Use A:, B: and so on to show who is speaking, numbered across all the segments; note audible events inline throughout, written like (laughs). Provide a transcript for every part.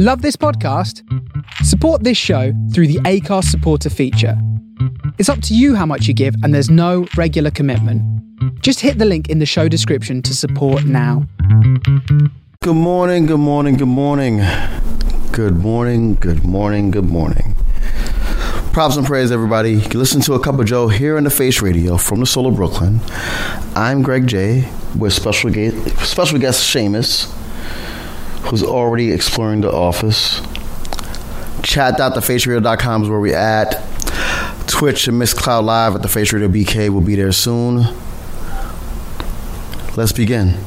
A: Love this podcast? Support this show through the Acast supporter feature. It's up to you how much you give, and there's no regular commitment. Just hit the link in the show description to support now.
B: Good morning, good morning, good morning. Good morning, good morning, good morning. Props and praise, everybody. You can listen to a Cup of Joe here on the Face Radio from the Soul of Brooklyn. I'm Greg J with special guest, special guest Seamus, who's already exploring the office. Chat.thefaceradio.com is where we at. Twitch and Mixcloud Live at the Face Radio BK will be there soon. Let's begin.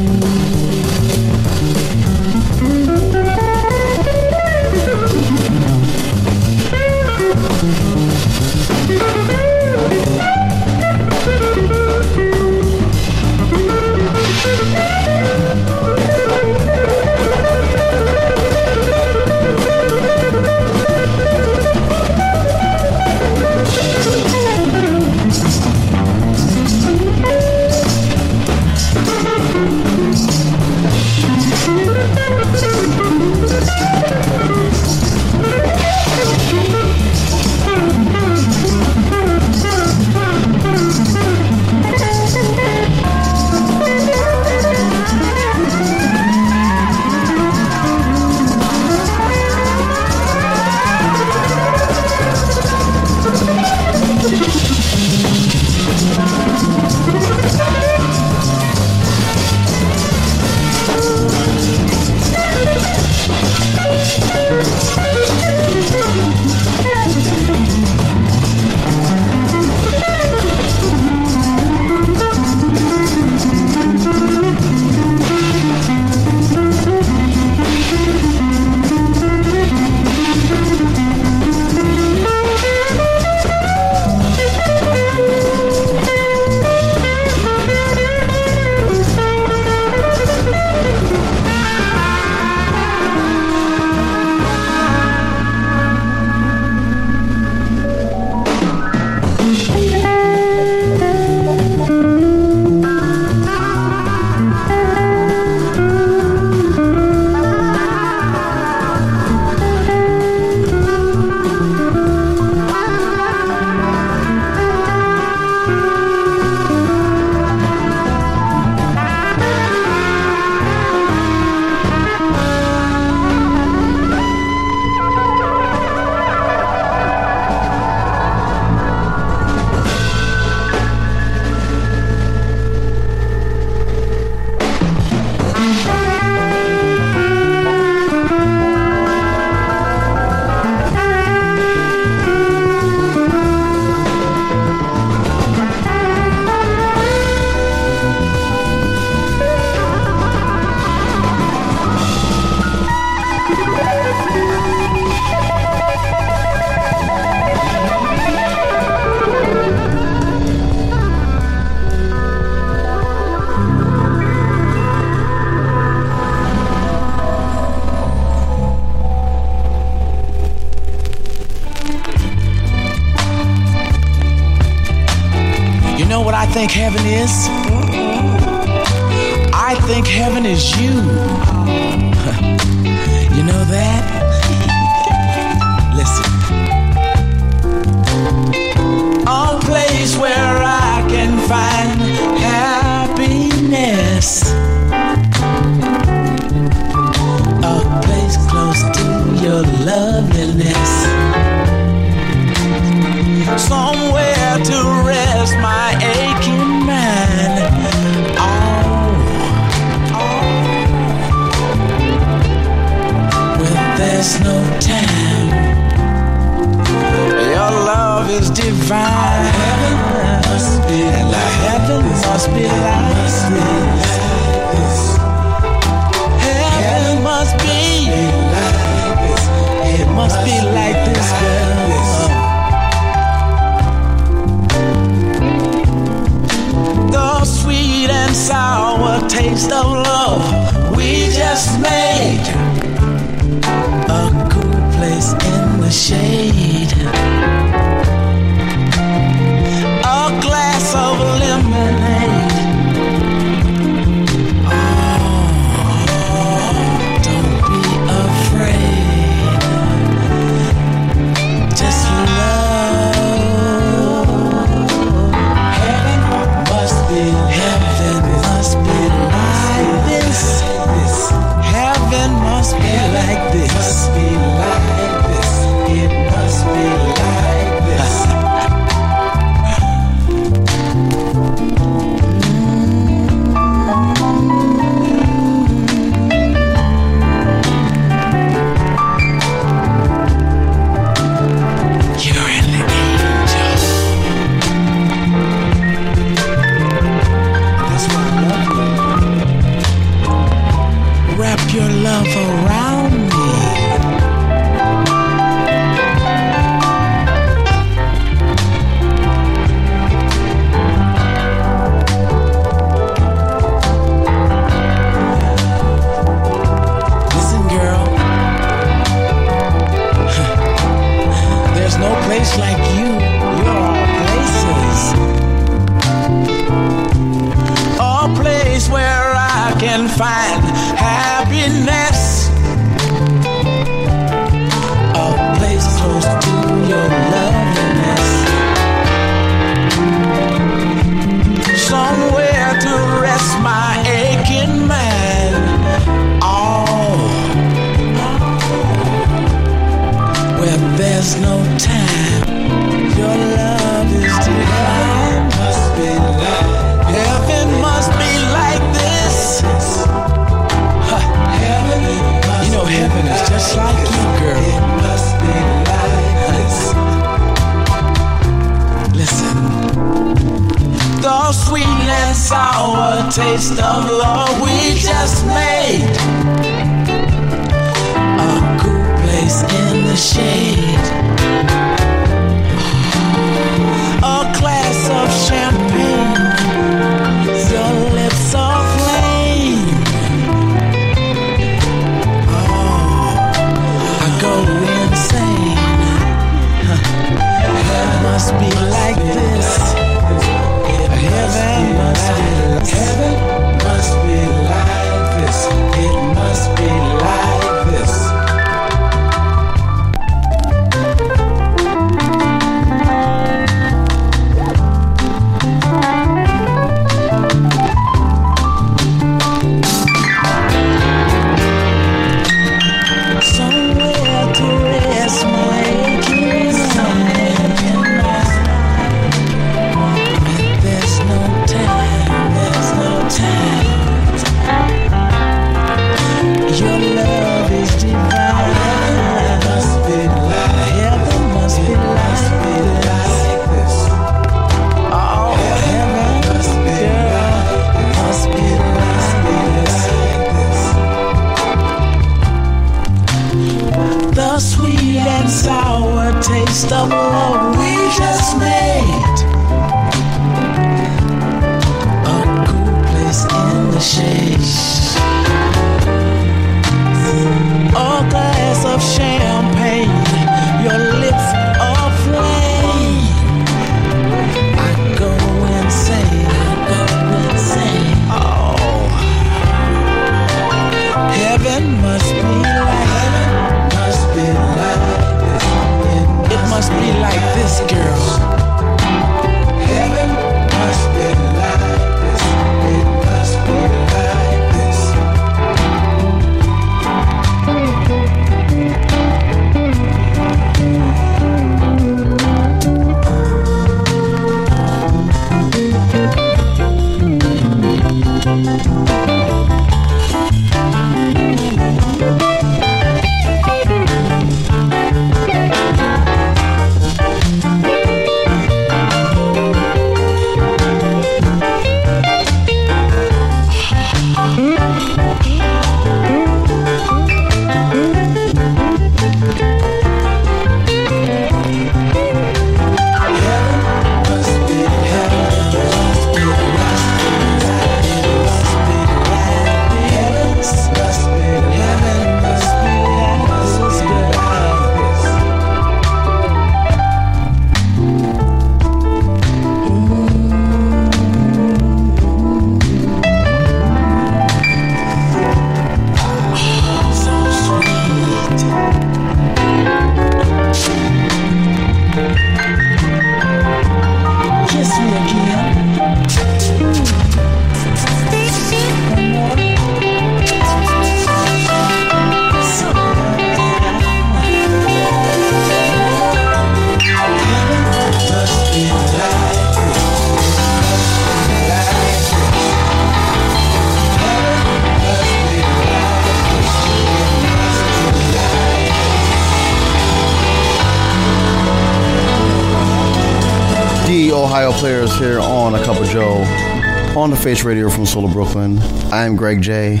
B: Face Radio from Soul of Brooklyn. I am Greg J.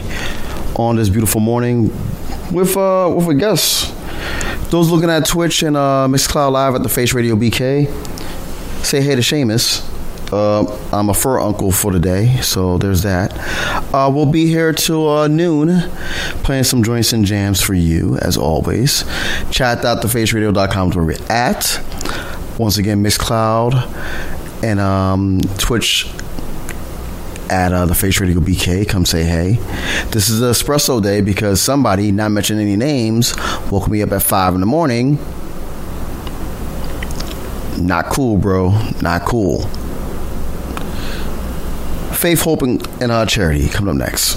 B: On this beautiful morning, with uh, with a guest. Those looking at Twitch and uh, Mixcloud Live at the Face Radio BK, say hey to Seamus. Uh, I'm a fur uncle for the day, so there's that. Uh, we'll be here till uh, noon, playing some joints and jams for you, as always. Chat.thefaceradio.com is where we're at. Once again, Mixcloud and um, Twitch at uh, the Face Radio BK. Come say hey. This is the espresso day because somebody, not mentioning any names, woke me up at five in the morning. Not cool, bro. Not cool. Faith, hope, and, and uh, charity. Coming up next.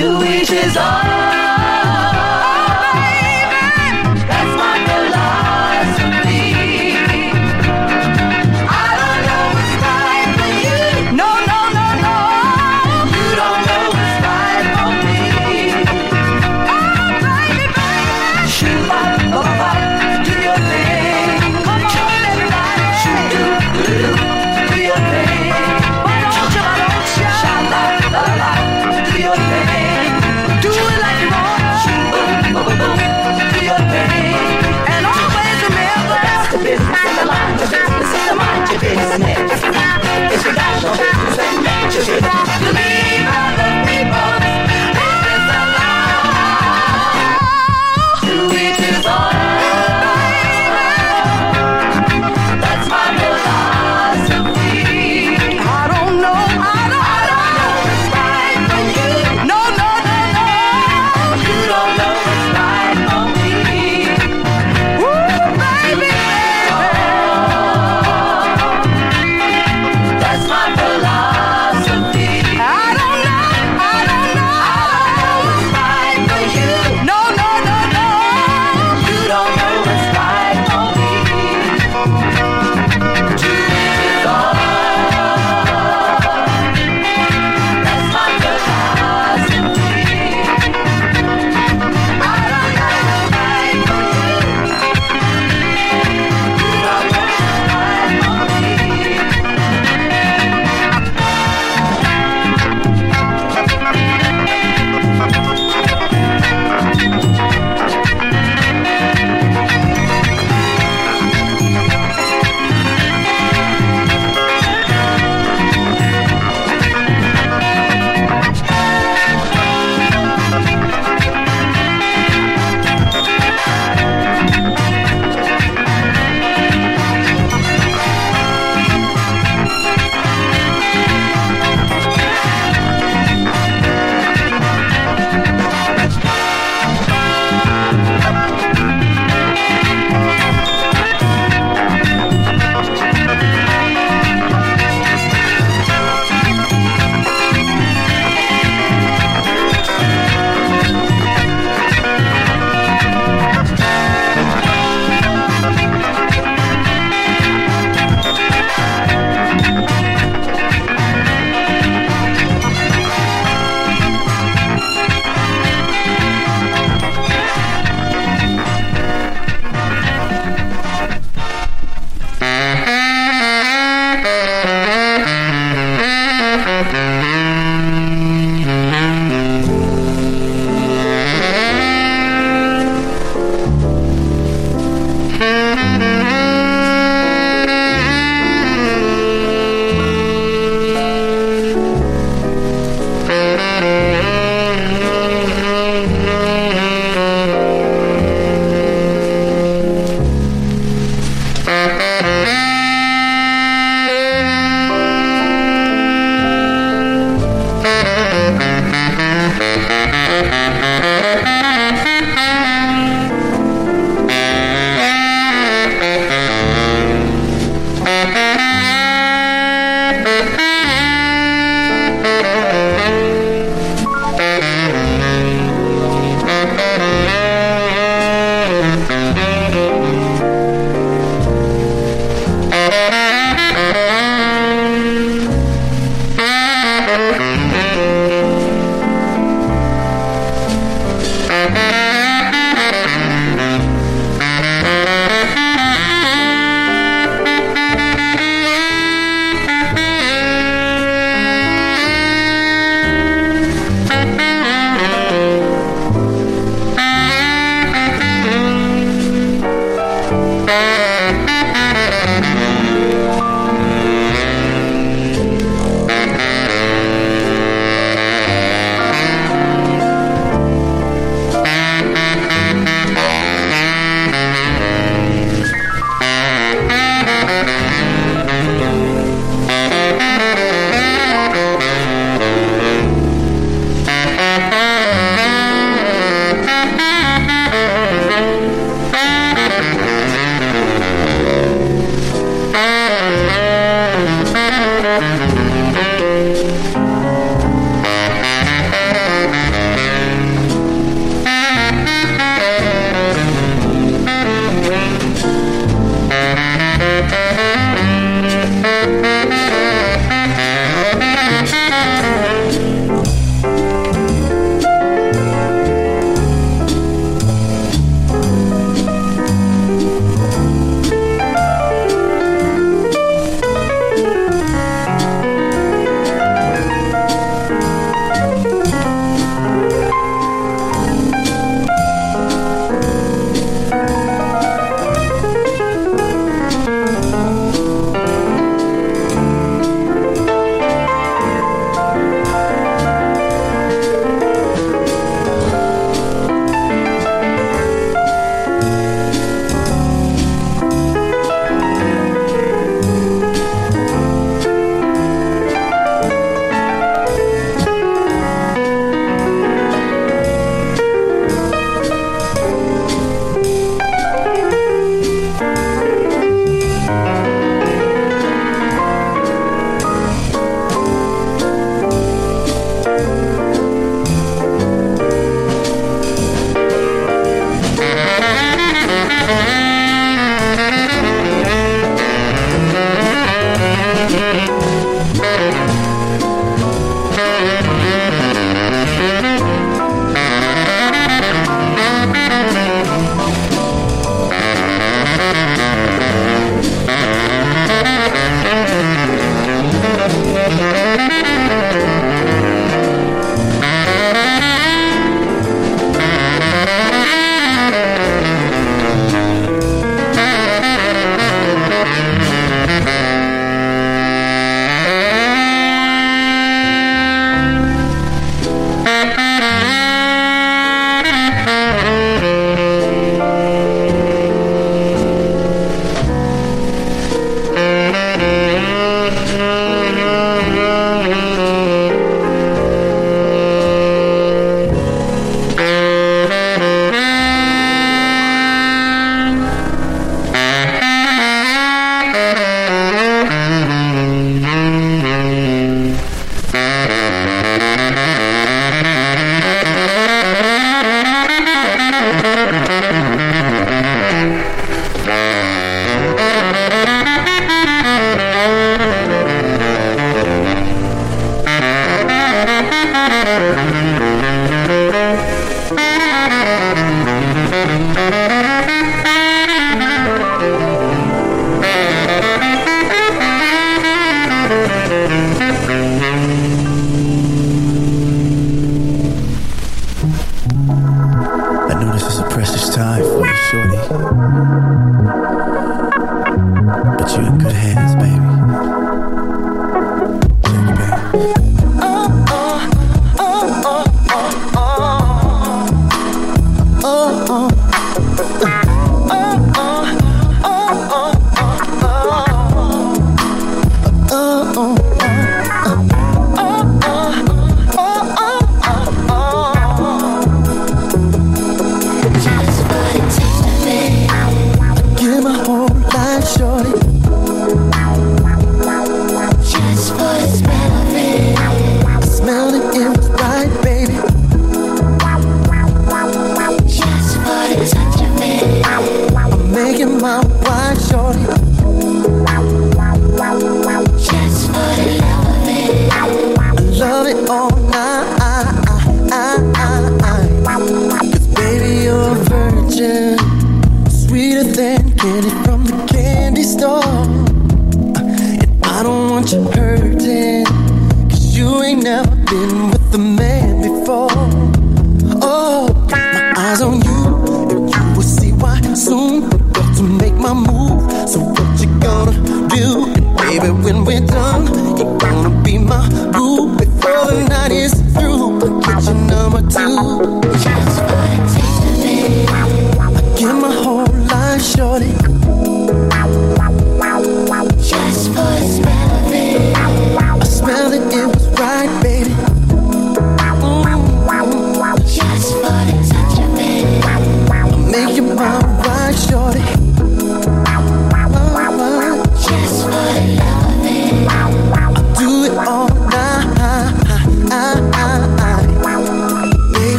C: to each his own.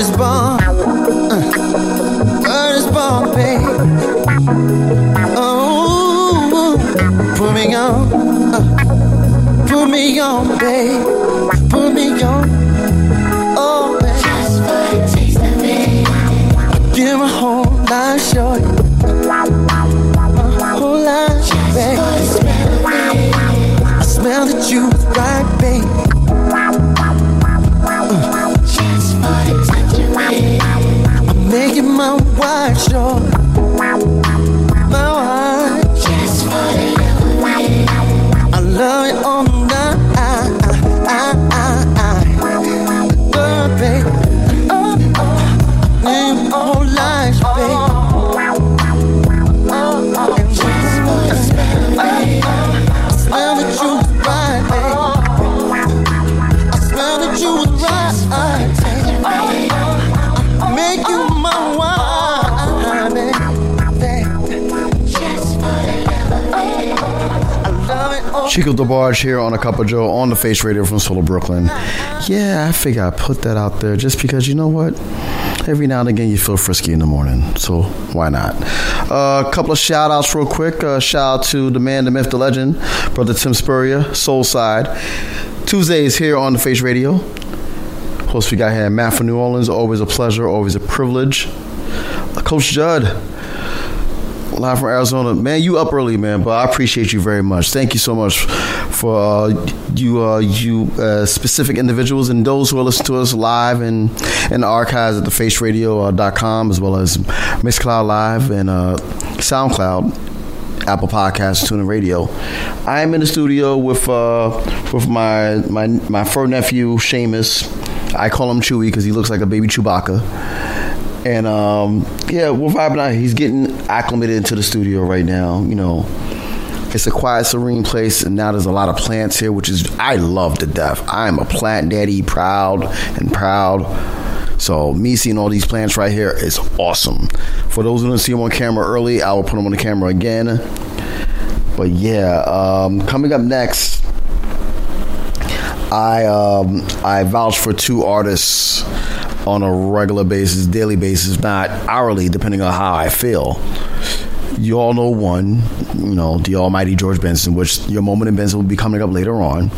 C: Is
D: born. Uh, word is born, babe. Oh, put me on. Uh, put me on, babe.
B: Chico DeBarge here on a Cup of Joe on the Face Radio from Solo, Brooklyn. Yeah, I figure I put that out there just because you know what? Every now and again you feel frisky in the morning, so why not? Uh, a couple of shout outs real quick. Uh, shout out to the man, the myth, the legend, Brother Tim Spurrier, Soul Side. Tuesdays here on the Face Radio. Host we got here, Matt from New Orleans. Always a pleasure, always a privilege. Uh, Coach Judd, live from Arizona. Man, you up early, man, but I appreciate you very much. Thank you so much for uh, you, uh, you uh, specific individuals and those who are listening to us live and in the archives at thefaceradio.com as well as Mixcloud Live and uh, SoundCloud. Apple Podcasts, TuneIn Radio. I am in the studio with uh, with my my my fur nephew Seamus. I call him Chewy because he looks like a baby Chewbacca. And um, yeah, we're vibing out. He's getting acclimated into the studio right now. You know, it's a quiet, serene place, and now there's a lot of plants here, which is I love to death. I am a plant daddy, proud and proud. So me seeing all these plants right here is awesome. For those who didn't see them on camera early, I will put them on the camera again. But yeah, um, coming up next, I um, I vouch for two artists on a regular basis, daily basis, not hourly, depending on how I feel. You all know one, you know, the almighty George Benson, which your moment in Benson will be coming up later on.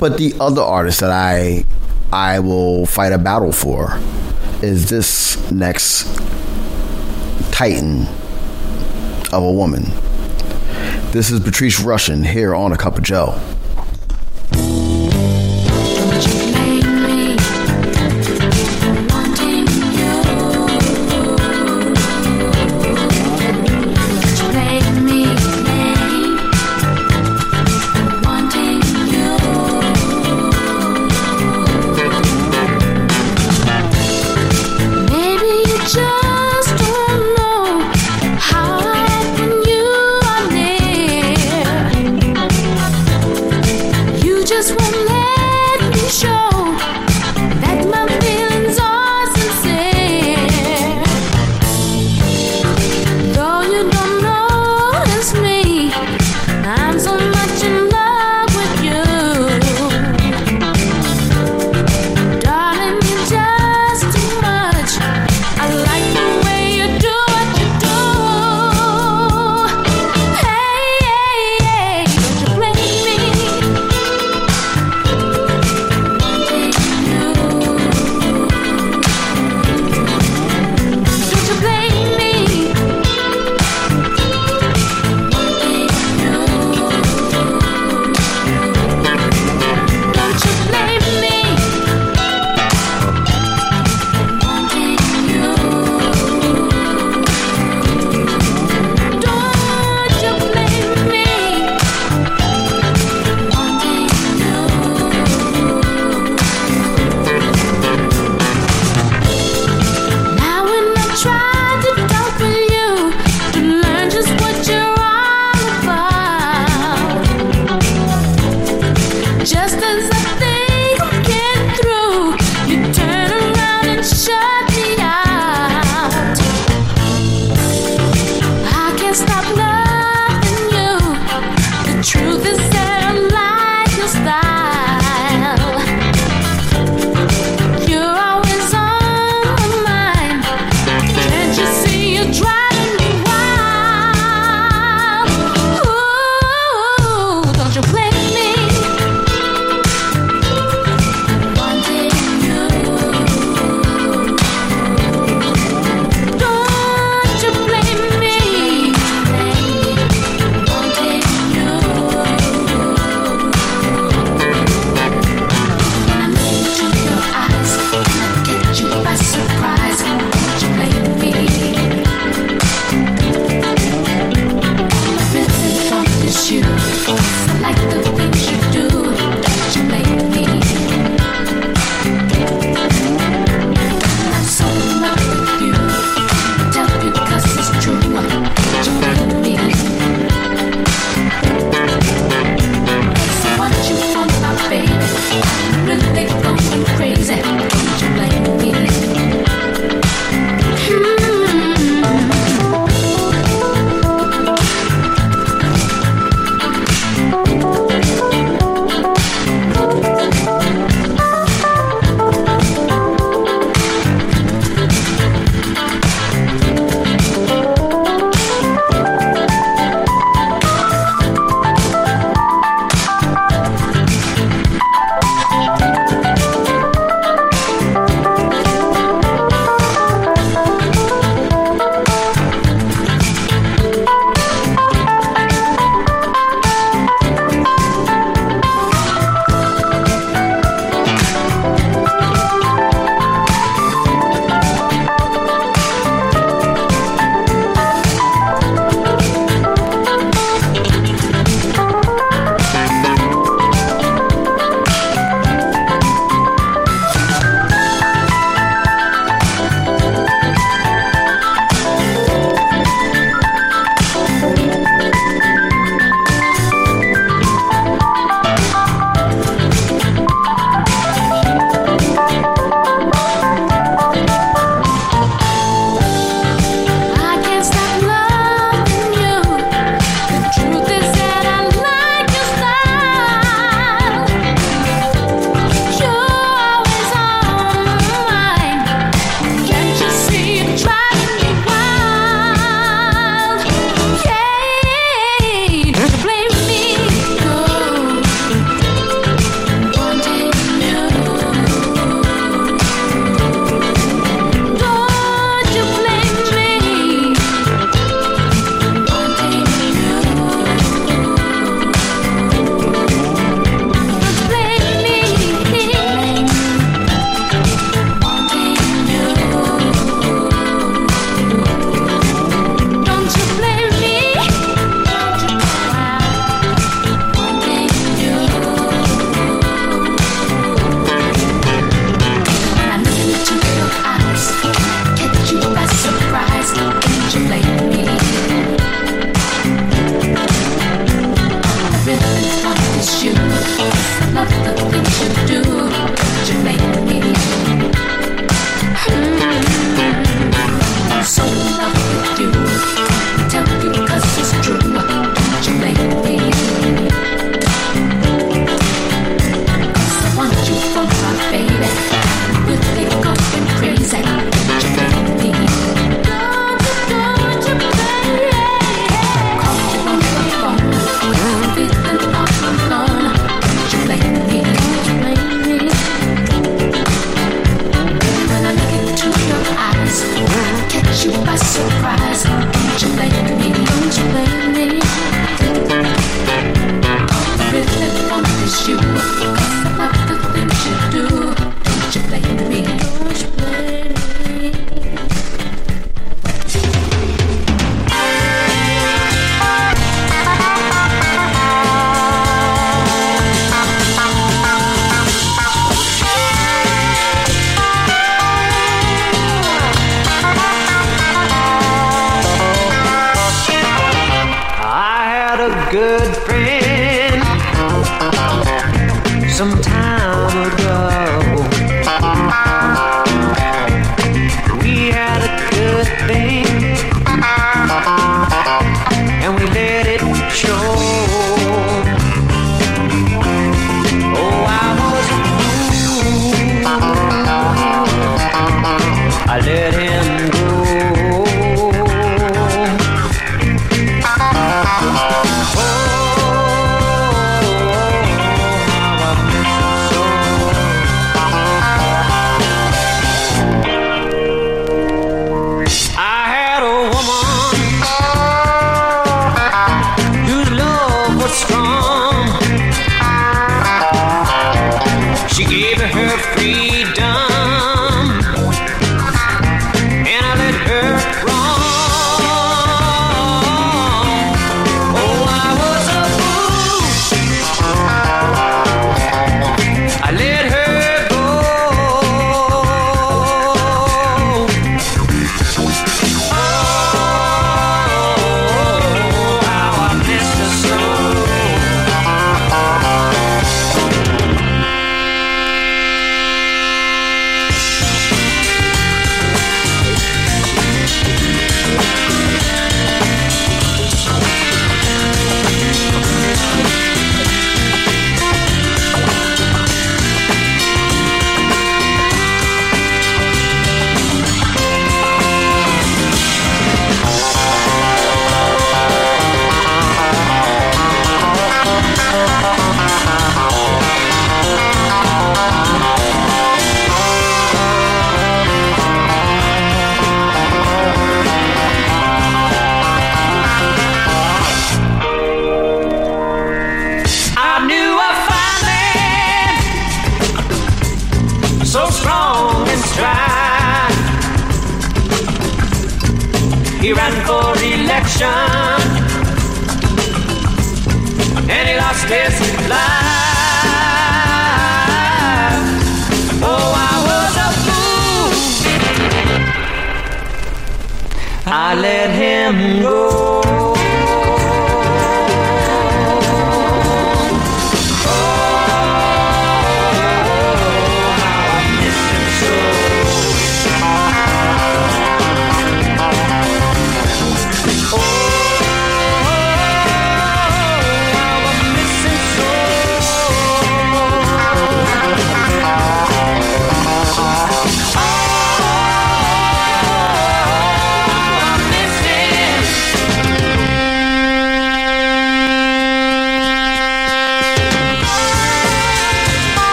B: But the other artist that I
E: I will fight a battle for is this next titan of a woman. This is Patrice Rushen here on A Cup of Joe.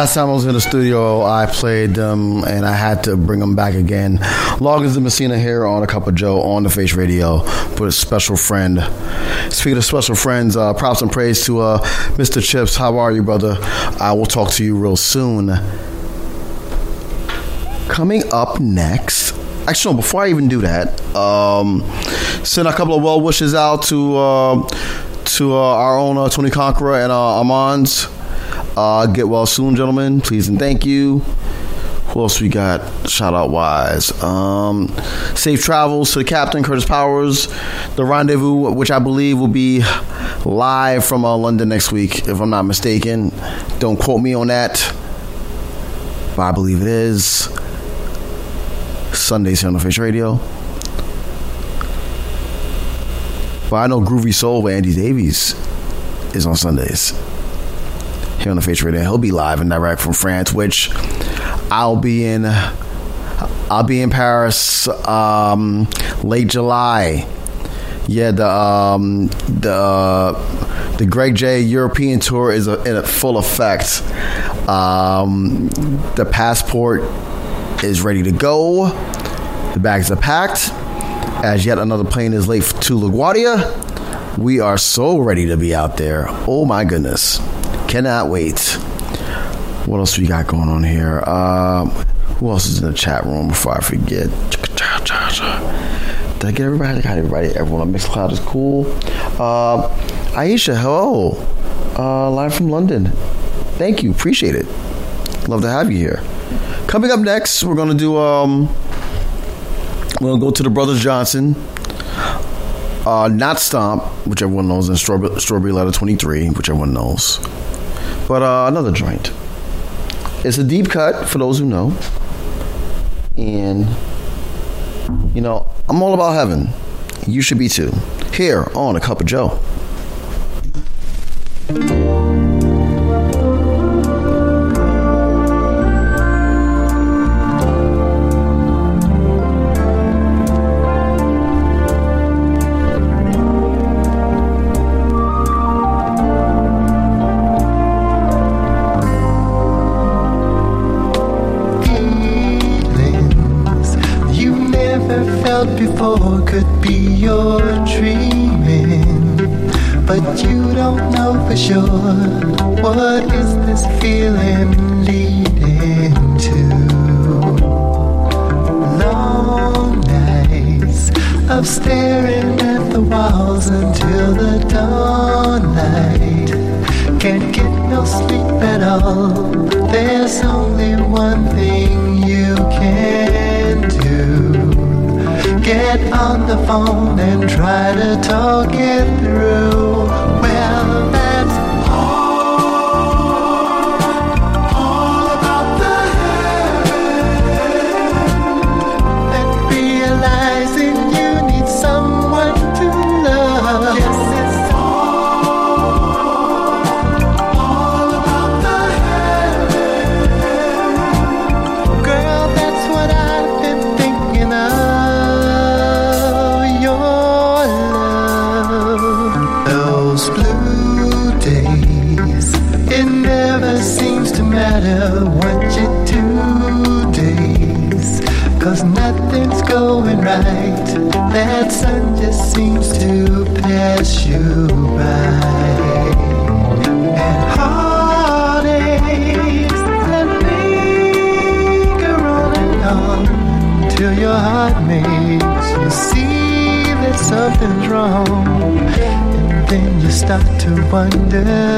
B: Last time I was in the studio, I played them and I had to bring them back again. Loggins and Messina here on A Cup of Joe on the Face Radio with a special friend. Speaking of special friends, uh, props and praise to uh, Mr. Chips. How are you, brother? I will talk to you real soon. Coming up next, actually, no, before I even do that, um, send a couple of well wishes out to uh, to uh, our own uh, Tony Conqueror and uh, Armand's. Uh, get well soon, gentlemen. Please and thank you. Who else we got? Shout out wise. Um, safe travels to the captain, Curtis Powers. The rendezvous, which I believe will be live from uh, London next week, if I'm not mistaken. Don't quote me on that, but I believe it is. Sundays here on the Face Radio. But I know Groovy Soul with Andy Davies is on Sundays here on the Face Radio. He'll be live and direct from France, which I'll be in. I'll be in Paris um, late July. Yeah, the um, the the Greg J European tour is in full effect. Um, the passport is ready to go. The bags are packed. As yet another plane is late to LaGuardia. We are so ready to be out there. Oh my goodness. Cannot wait. What else we got going on here? Um, who else is in the chat room before I forget? Did I get everybody? I got everybody. Everyone on Mixcloud is cool. Uh, Aisha, hello. Uh, live from London. Thank you. Appreciate it. Love to have you here.
F: Coming up next, we're going to do. Um, we're going to go to the Brothers Johnson. Uh, Not Stomp, which everyone knows, and Strawberry, Strawberry Letter 23, which everyone knows but uh, another joint. It's a deep cut for those who know, and you know I'm all about heaven. You should be too. Here on a cup of Joe.
D: to wonder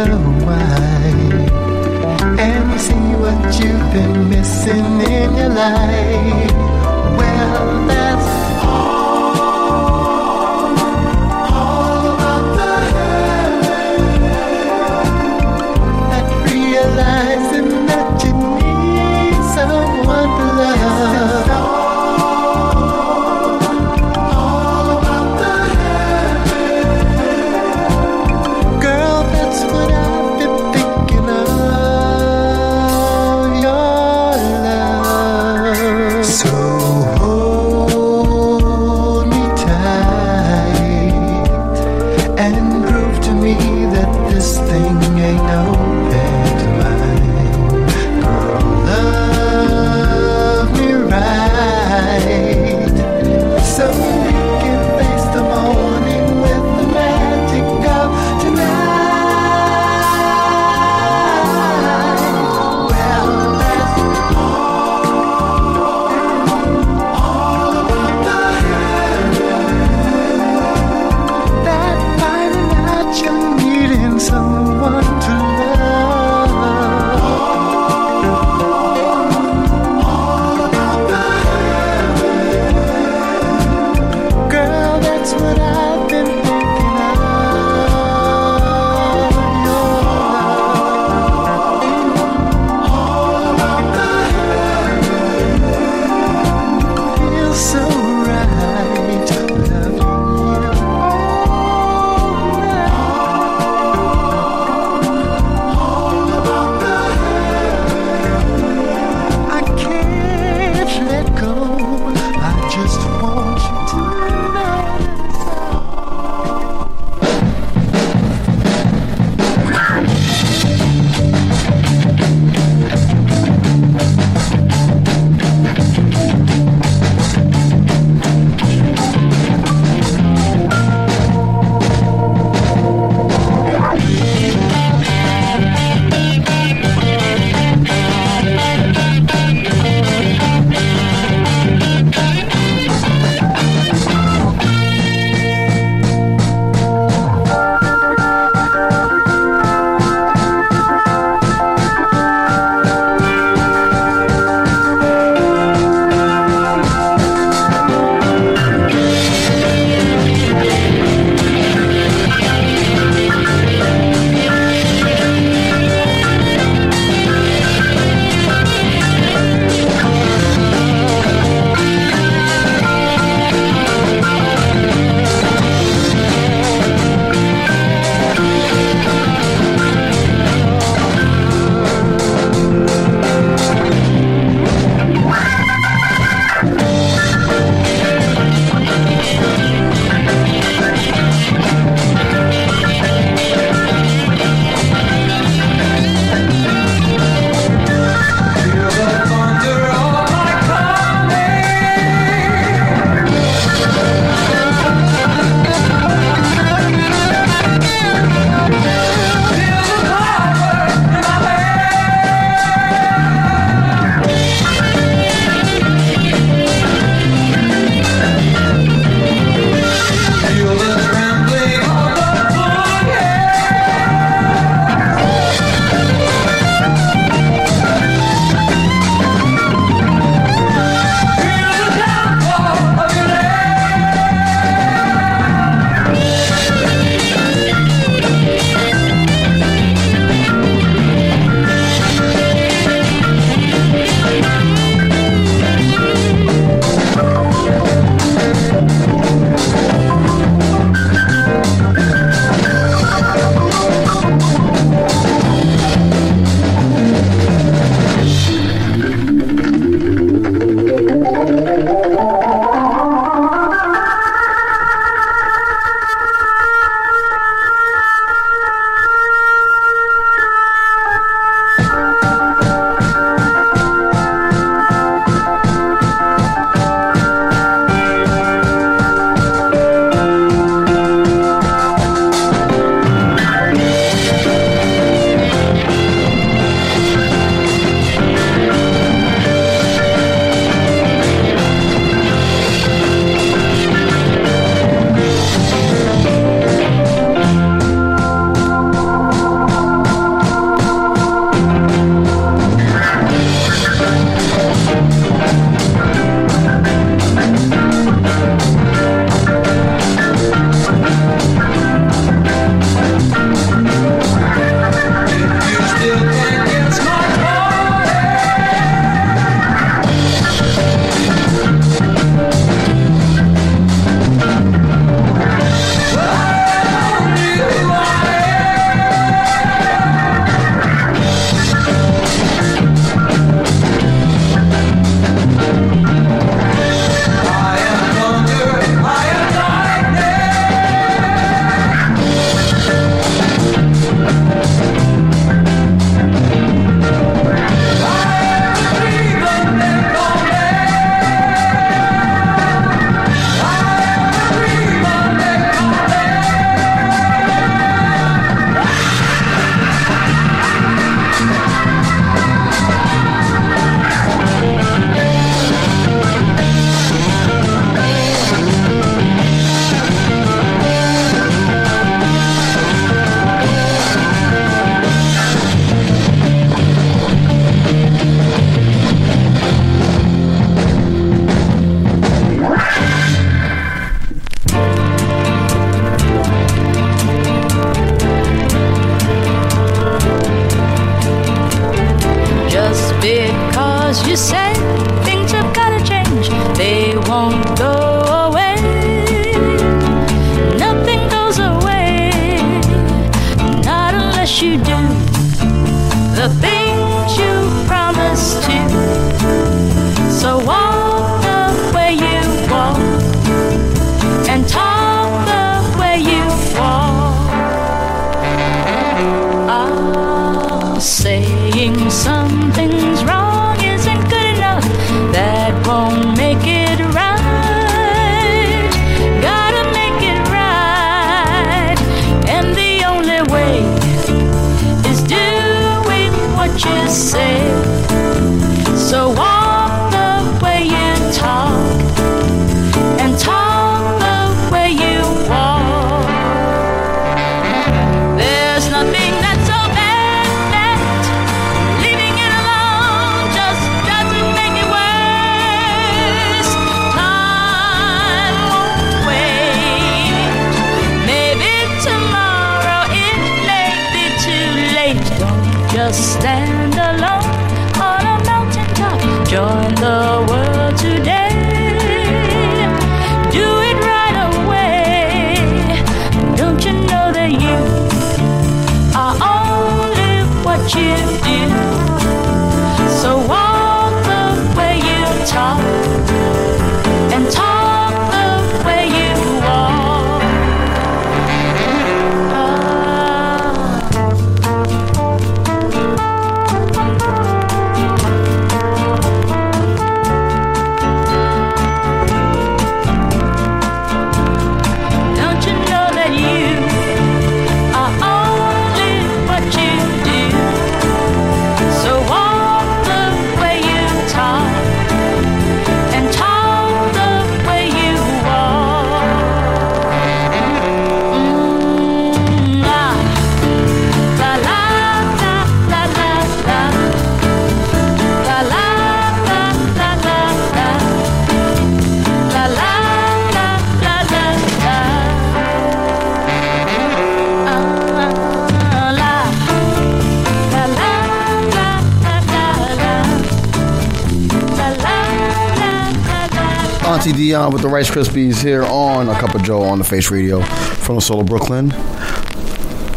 B: Rice Krispies here on A Cup of Joe on the Face Radio from the Soul of Brooklyn.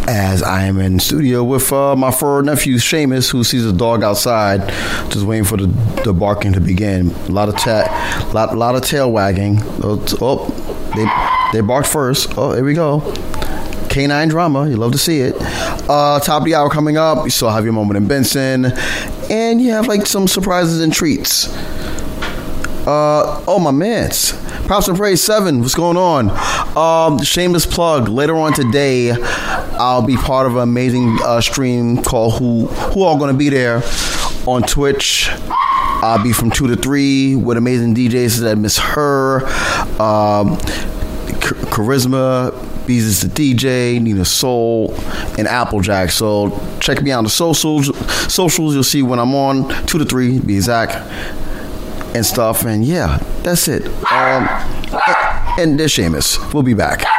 B: As I am in studio with uh, my fur nephew Seamus, who sees a dog outside, just waiting for the, the barking to begin. A lot of ta- lot, lot of tail wagging. Oh, oh, they they barked first. Oh, here we go. Canine drama. You love to see it. Uh, top of the hour coming up. You still have your moment in Benson, and you have like some surprises and treats. Uh, oh my man's. Props and praise seven. What's going on? Um, shameless plug. Later on today, I'll be part of an amazing uh, stream called "Who Who All Gonna Be There" on Twitch. I'll be from two to three with amazing DJs that Miss Her, um, Charisma, Bees is the DJ, Nina Soul, and Applejack. So check me out on the socials. Socials, you'll see when I'm on two to three, be exact and stuff. And yeah, that's it. Um, and Seamus. We'll be back.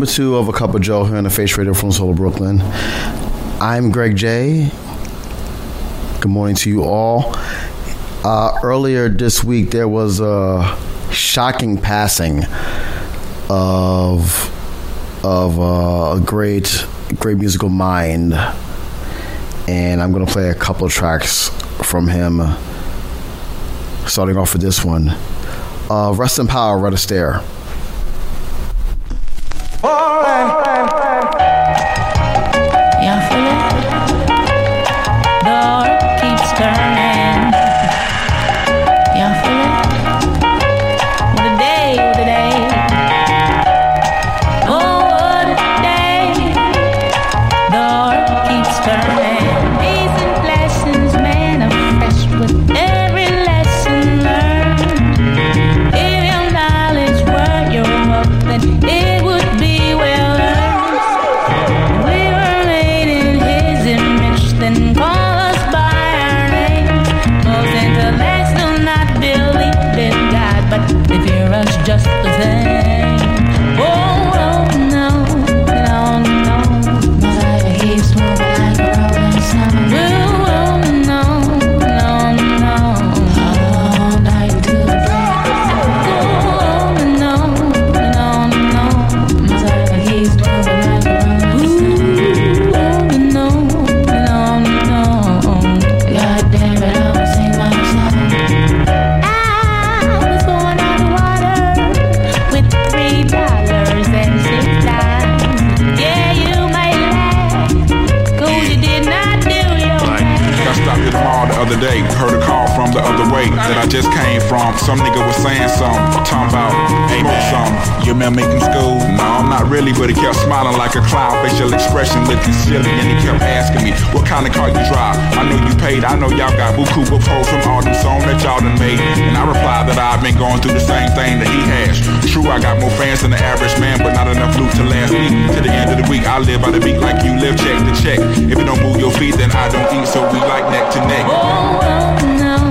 B: Number two of A Cup of Joe here on the Face Radio from Soul of Brooklyn. I'm Greg J. Good morning to you all. Uh, earlier this week, there was a shocking passing of of uh, a great great musical mind, and I'm going to play a couple of tracks from him. Starting off with this one, uh, "Rest in Power," Red Astaire.
G: It
H: from. Some nigga was saying something, talking about ain't no something. Your man him school? No, I'm not really, but he kept smiling like a clown. Facial expression looking silly, and he kept asking me what kind of car you drive. I know you paid. I know y'all got buku pros from all them songs that y'all done made. And I replied that I've been going through the same thing that he has. True, I got more fans than the average man, but not enough loot to last me. To the end of the week, I live by the beat like you live check to check. If you don't move your feet, then I don't eat, so we like neck to neck.
G: Oh, no,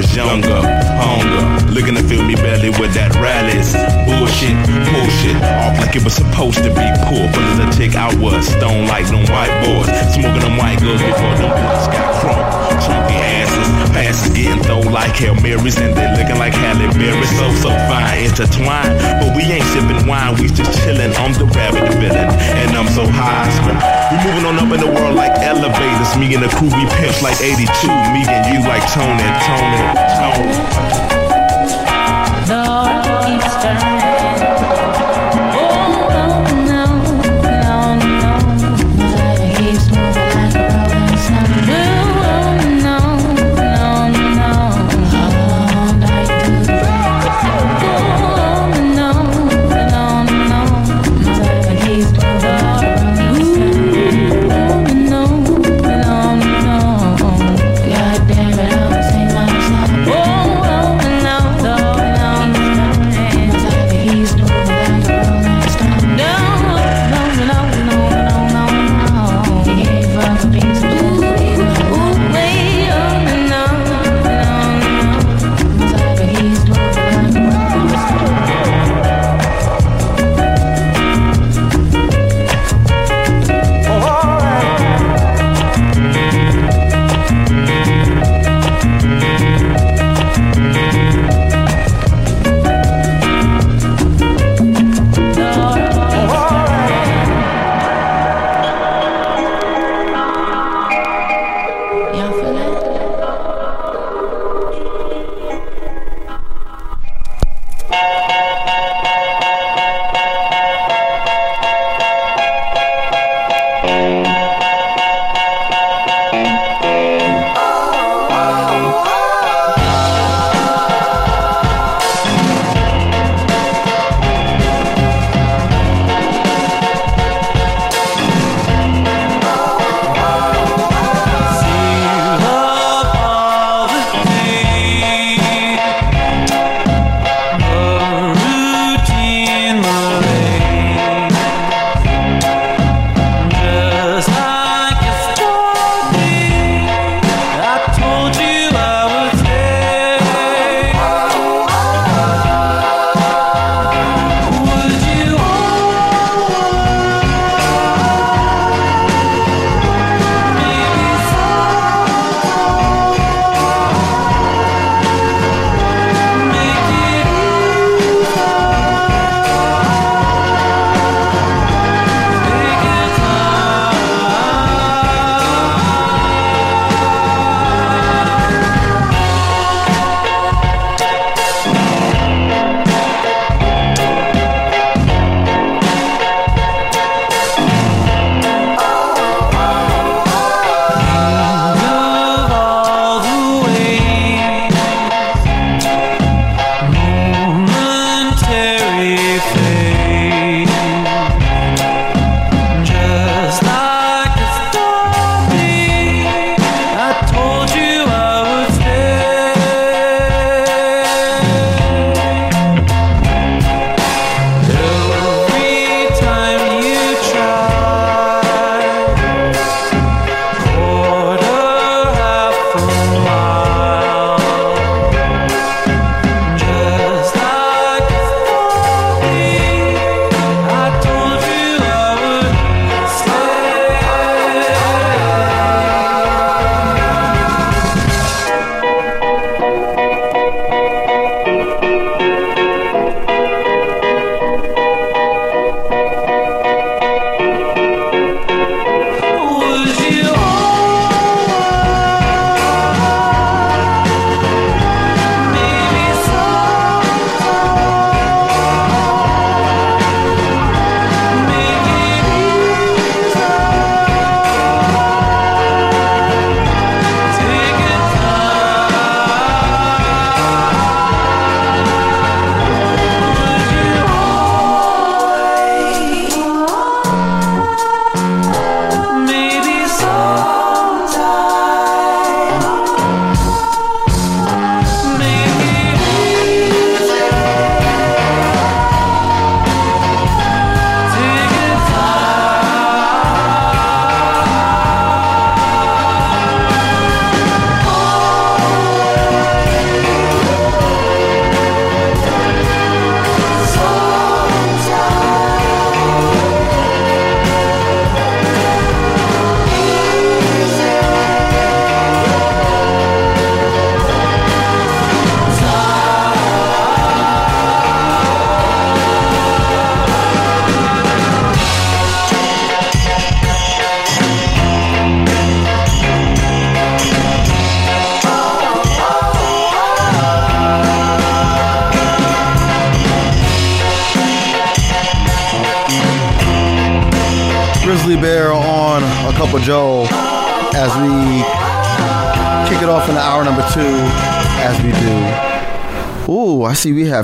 I: was younger, hunger, looking to fill me belly with that rallies. Bullshit, bullshit, off like it was supposed to be poor. But as a tick, I was stone like them white boys, smoking them white girls before them boys got crunk. Chunky asses, passes getting thrown like Hail Marys, and they looking like Halle Berry. So, so fine, intertwined. But we ain't sipping wine, we just chilling. I'm the rabbit, villain, and I'm so high. We moving on up in the world like elevators. Me and the crew, we pimps like 82. Me and you like Tony, Tony, Tony.
G: Keeps turning.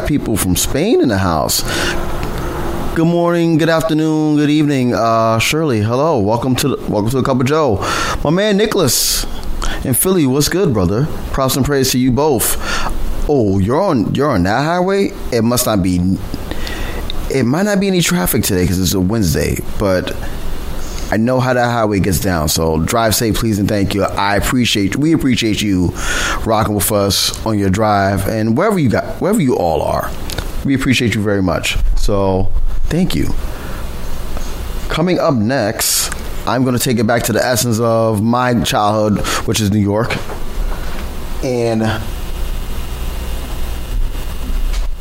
B: People from Spain in the house. Good morning, good afternoon, good evening. Uh, Shirley, hello. Welcome to the, welcome to a cup of Joe. My man Nicholas in Philly, what's good, brother? Props and praise to you both. Oh, you're on you're on that highway. It must not be. It might not be any traffic today because it's a Wednesday, but I know how that highway gets down. So drive safe, please, and thank you. I appreciate we appreciate you rocking with us on your drive and wherever you got wherever you all are. We appreciate you very much. So thank you. Coming up next, I'm going to take it back to the essence of my childhood, which is New York, and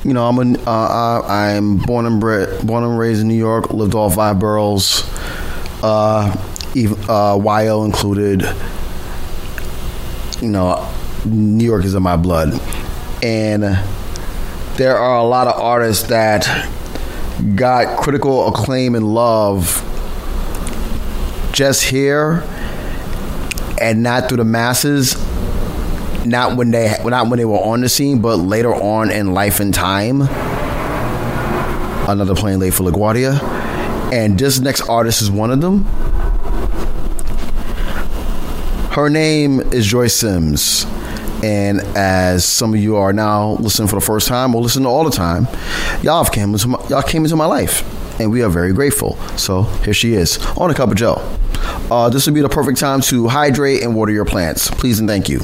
B: you know, I'm a, uh, I'm born and bred, born and raised in New York. Lived all five boroughs, uh, even, uh, YO included. You know, New York is in my blood, and there are a lot of artists that got critical acclaim and love just here, and not through the masses not when they not when they were on the scene, but later on in life and time. Another playing late for LaGuardia, and this next artist is one of them. Her name is Joyce Sims, and as some of you are now listening for the first time or listening all the time, y'all came into my, y'all came into my life, and we are very grateful. So here she is on a cup of Joe. Uh, this would be the perfect time to hydrate and water your plants. Please and thank you.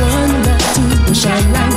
E: One, two, will shine like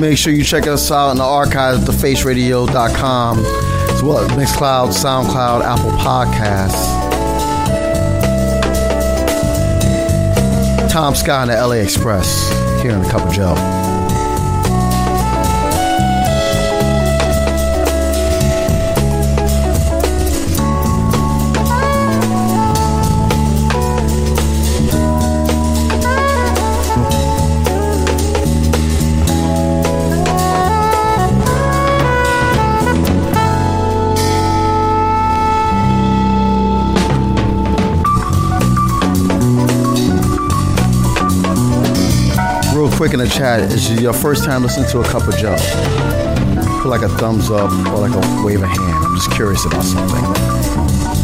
E: make
B: sure you check us out in the archives at thefaceradio.com as well as Mixcloud, SoundCloud, Apple Podcasts. Tom Scott and the LA Express here in the Cup of Joe. In the chat, is your first time listening to a Cup of Joe? Put like a thumbs up or like a wave of hand. I'm just curious about something.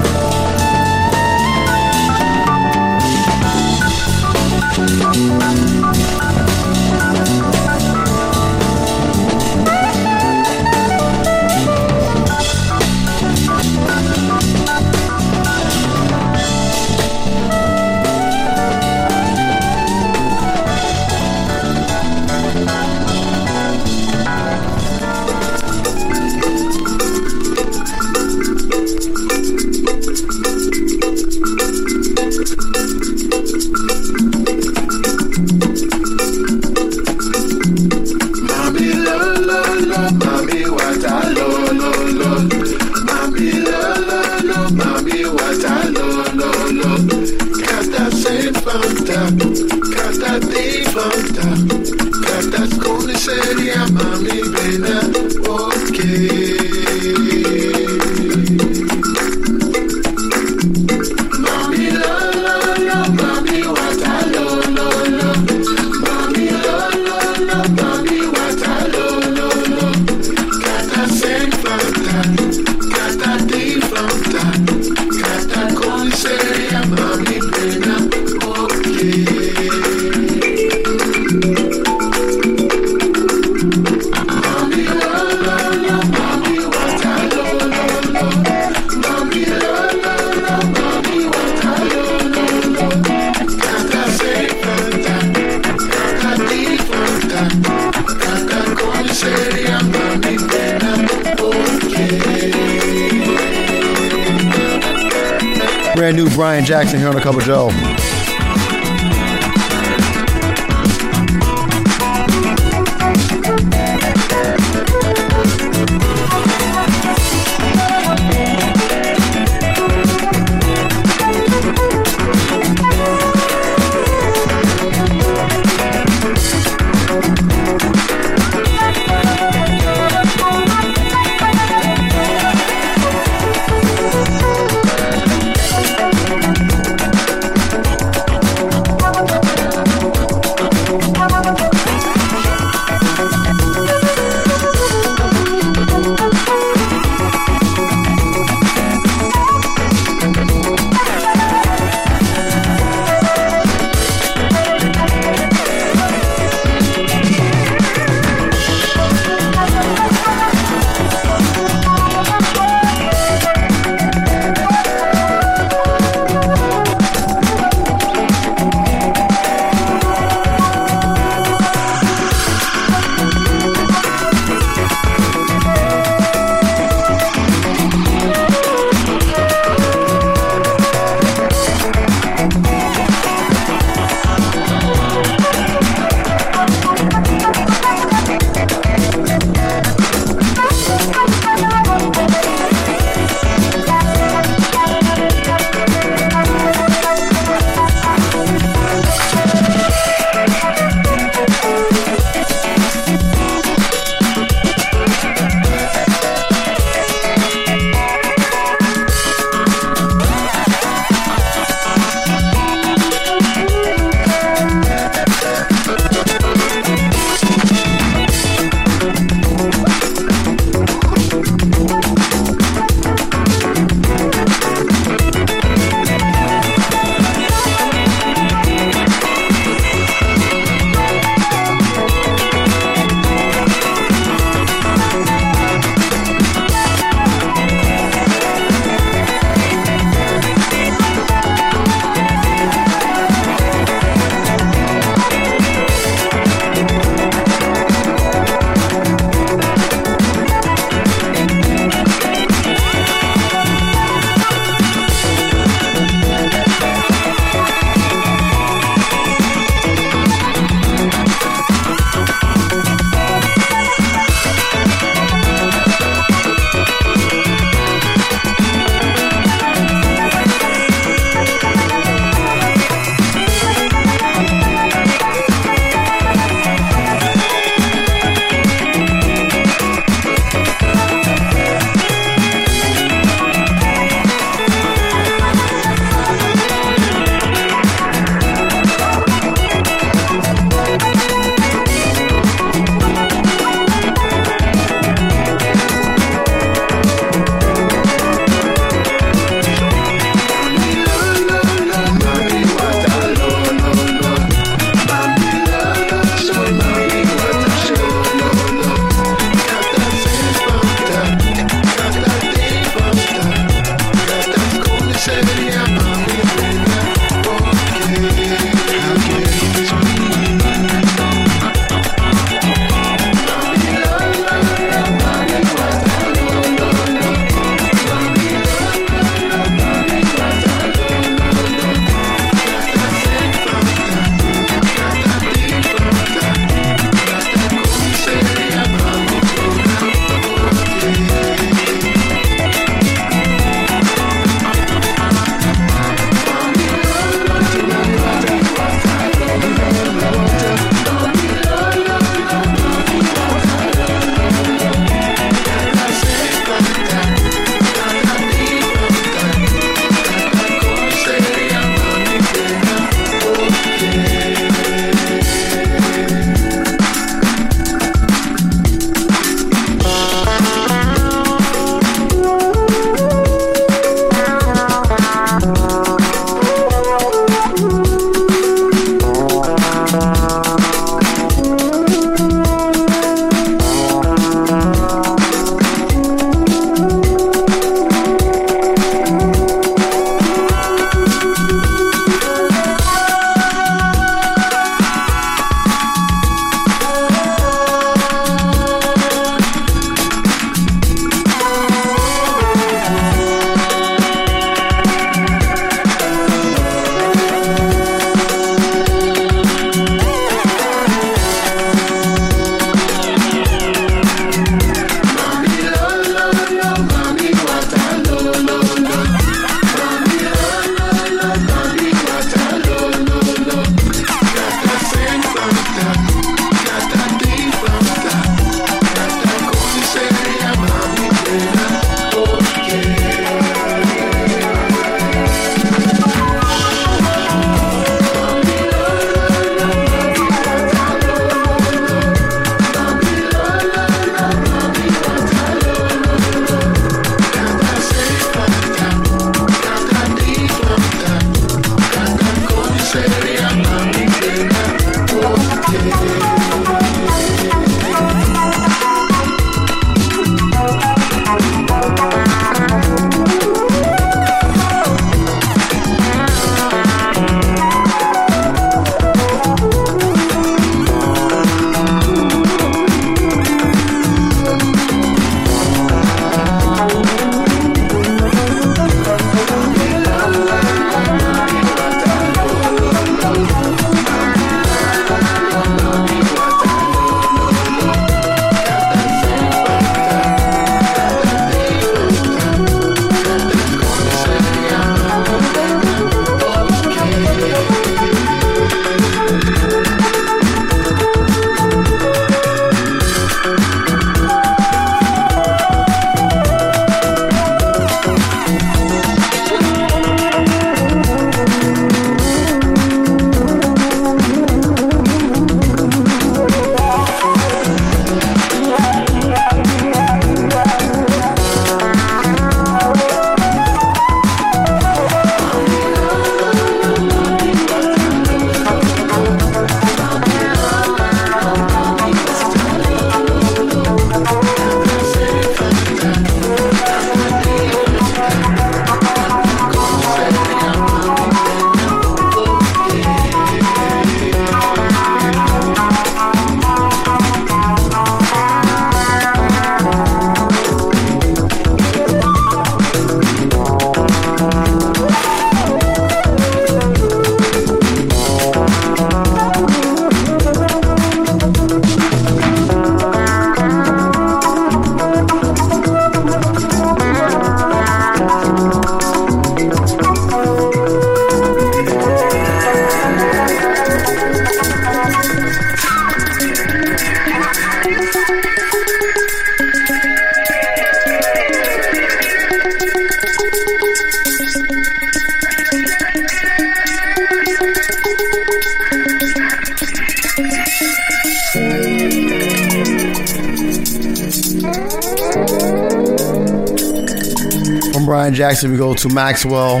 B: We go to Maxwell.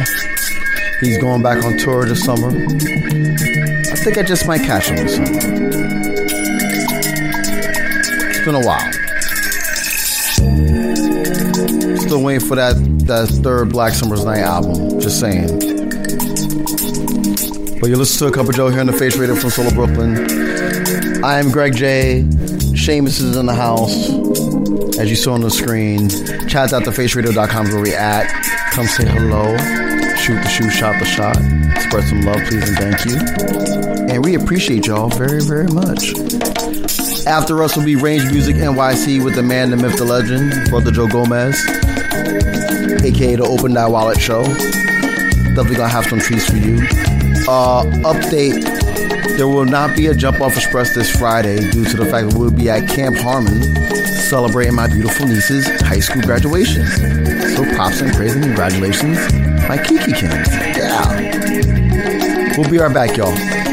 B: He's going back on tour this summer. I think I just might catch him this summer. It's been a while. Still waiting for that that third Black Summer's Night album. Just saying. But you listen to A Cup of Joe here on the Face Radio from Soul of Brooklyn. I am Greg J. Seamus is in the house. As you saw on the screen, chat.thefaceradio.com is where we at. Come say hello. Shoot the shoe, shot the shot. Spread some love, please, and thank you. And we appreciate y'all very, very much. After us will be Range Music NYC with the man, the myth, the legend, Brother Joe Gomez, aka the Open That Wallet Show. Definitely gonna have some treats for you. Uh, update there will not be a Jump Off Express this Friday due to the fact that we'll be at Camp Harmon celebrating my beautiful niece's high school graduation. So props and praise and congratulations, my Kiki Kins. Yeah. We'll be right back, y'all.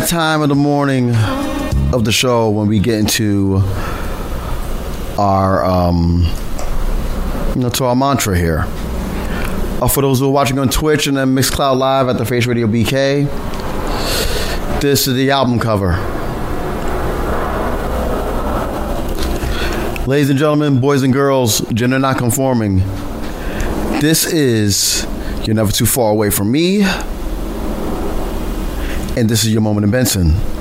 D: That
B: time of the morning of the show when we get into our, um, you know, to our mantra here. Uh, for those who are watching on Twitch and then Mixcloud Live at the Face Radio BK, this is the album cover. Ladies and gentlemen, boys and girls, gender not conforming, this is You're Never Too Far Away From Me, and this is Your Moment in Benson.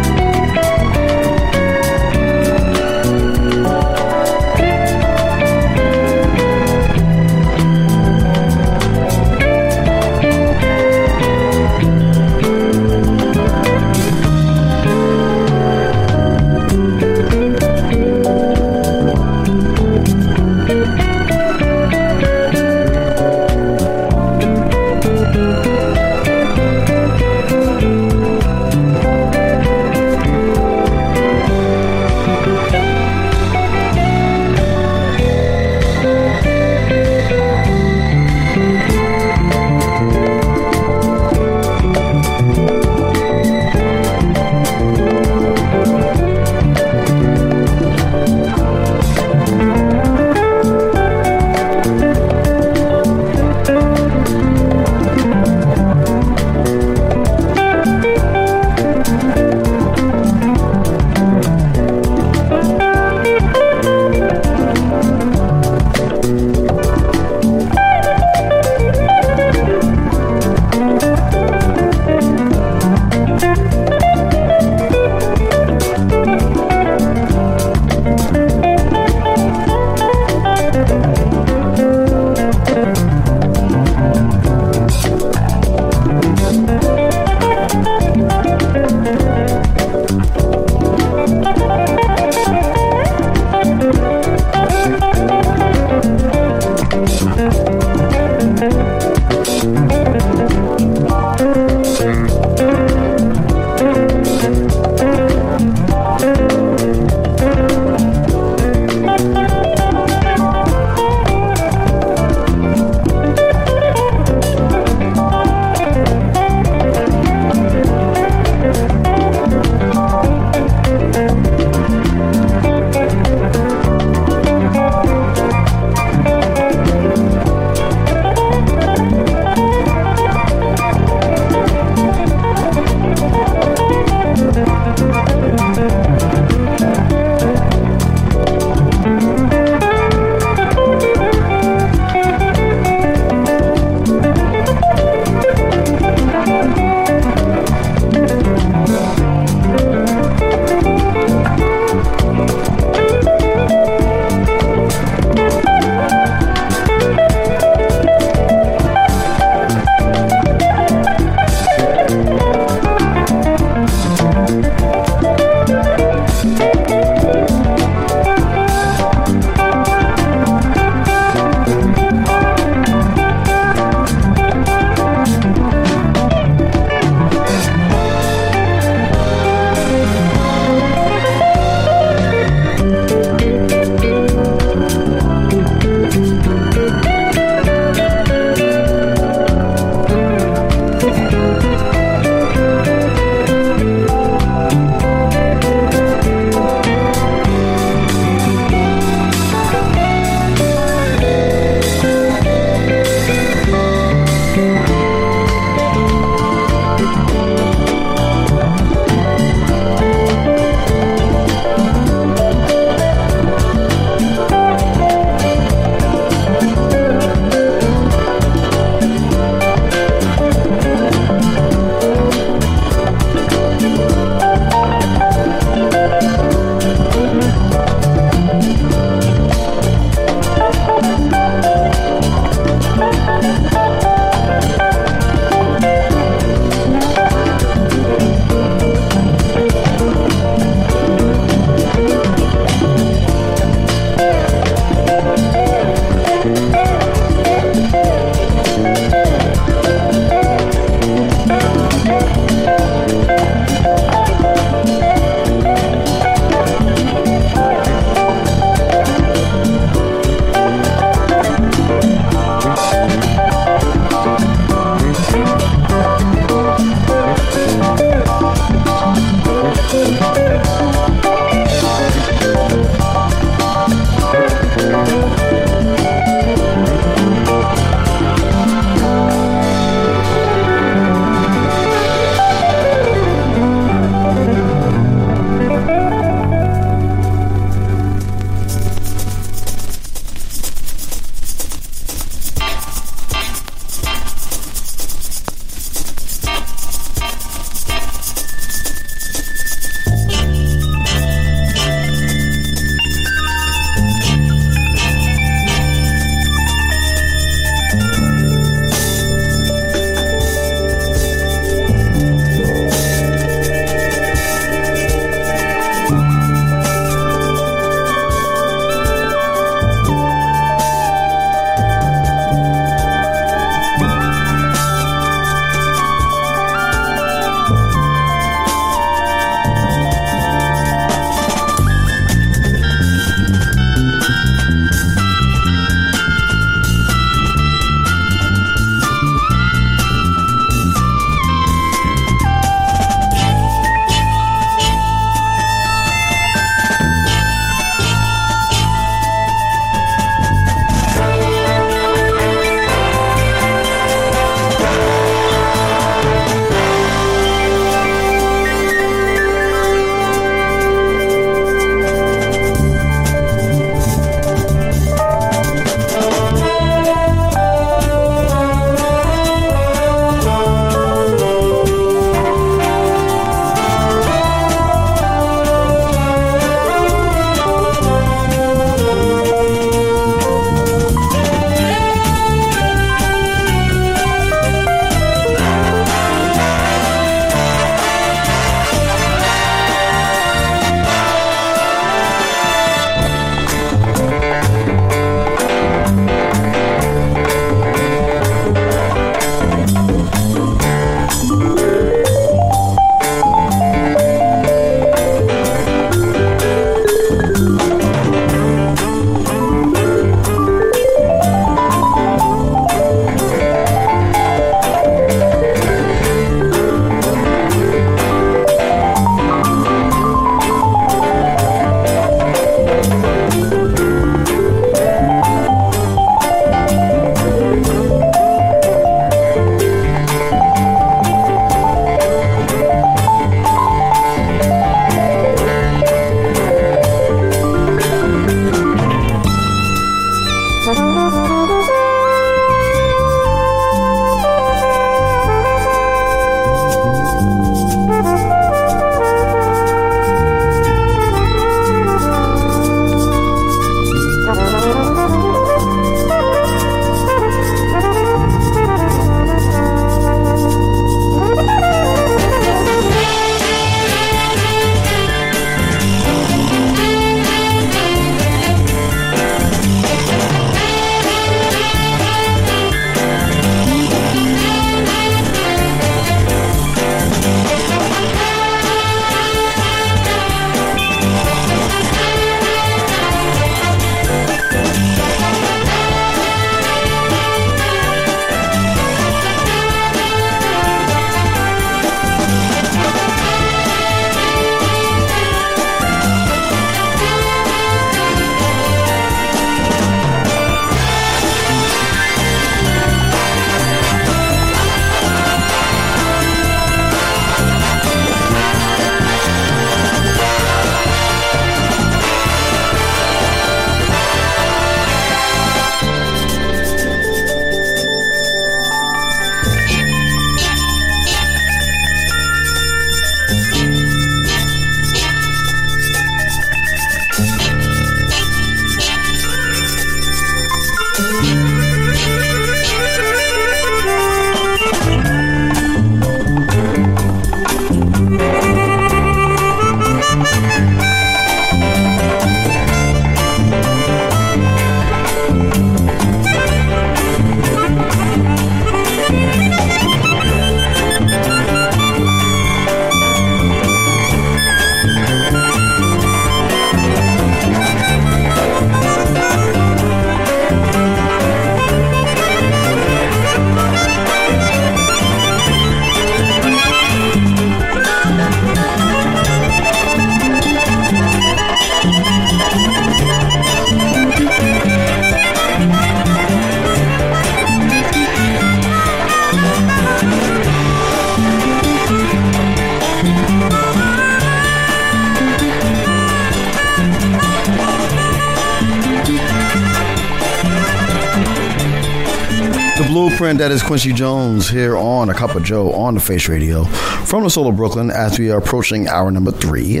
B: Blueprint that is Quincy Jones here on A Cup of Joe on the Face Radio from the Soul of Brooklyn as we are approaching hour number three.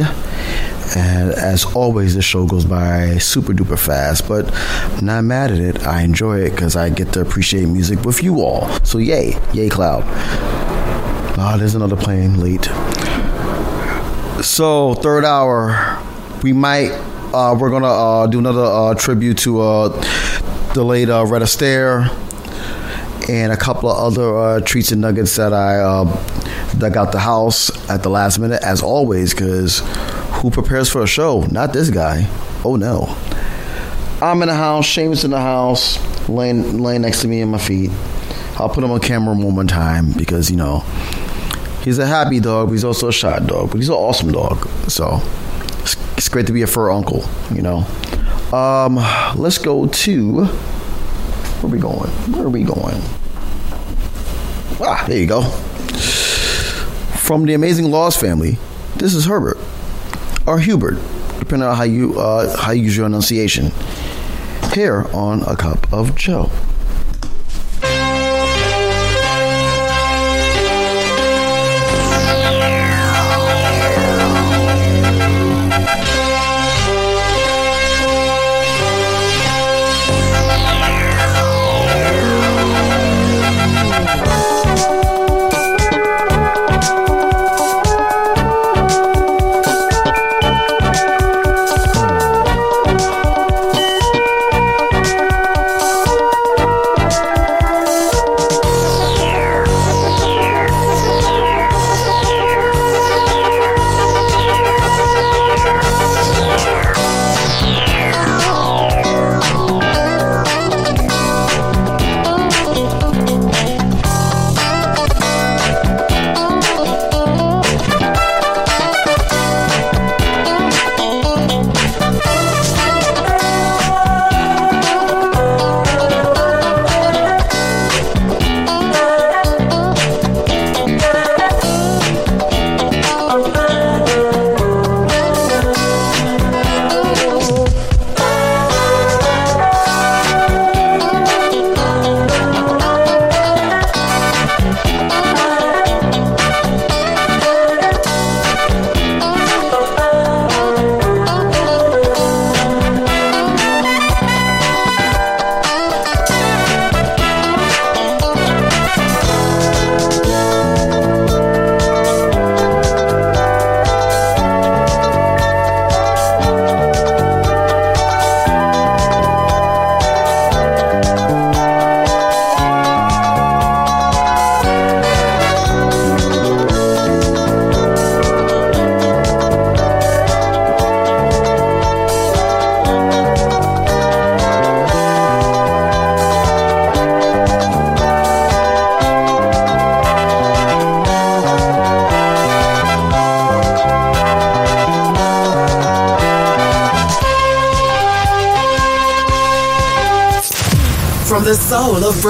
B: And as always, this show goes by super duper fast, but I'm not mad at it. I enjoy it because I get to appreciate music with you all. So, yay, yay, Cloud. Ah, there's another plane late. So, third hour, we might, uh, we're gonna uh, do another uh, tribute to uh, the late uh, Red Astaire and a couple of other uh, treats and nuggets that I uh, dug out the house at the last minute, as always, because who prepares for a show? Not this guy. Oh no. I'm in the house, Seamus in the house, laying laying next to me in my feet. I'll put him on camera one more time because you know he's a happy dog, but he's also a shy dog, but he's an awesome dog. So it's, it's great to be a fur uncle, you know. Um, let's go to where are we going? Where are we going? Ah, there you go. From the amazing Laws family, this is Herbert or Hubert, depending on how you uh, how you use your enunciation. Here on a cup of Joe.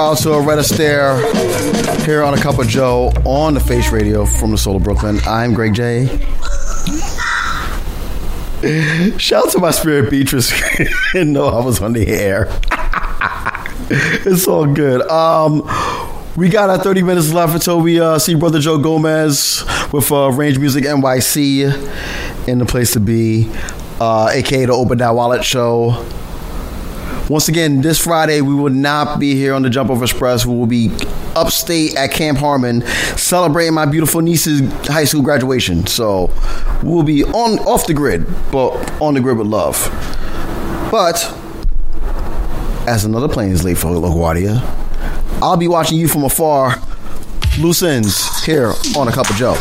J: Kyle to
C: Red Astaire here on A Cup of Joe on the Face Radio from the Soul of Brooklyn. I'm Greg J. Shout out to my spirit Beatrice. (laughs) Didn't know I was on the air. (laughs) it's all good. Um, we got our 30 minutes left until we uh, see Brother Joe Gomez with uh, Range Music NYC in the place to be, uh, aka the Open That Wallet Show. Once again, this Friday, we will not be here on the Jump Off Express. We will be upstate at Camp Harmon celebrating my beautiful niece's high school graduation. So we'll be on off the grid, but on the grid with love. But as another plane is late for LaGuardia, I'll be watching you from afar. Loose ends here on a cup of Joe.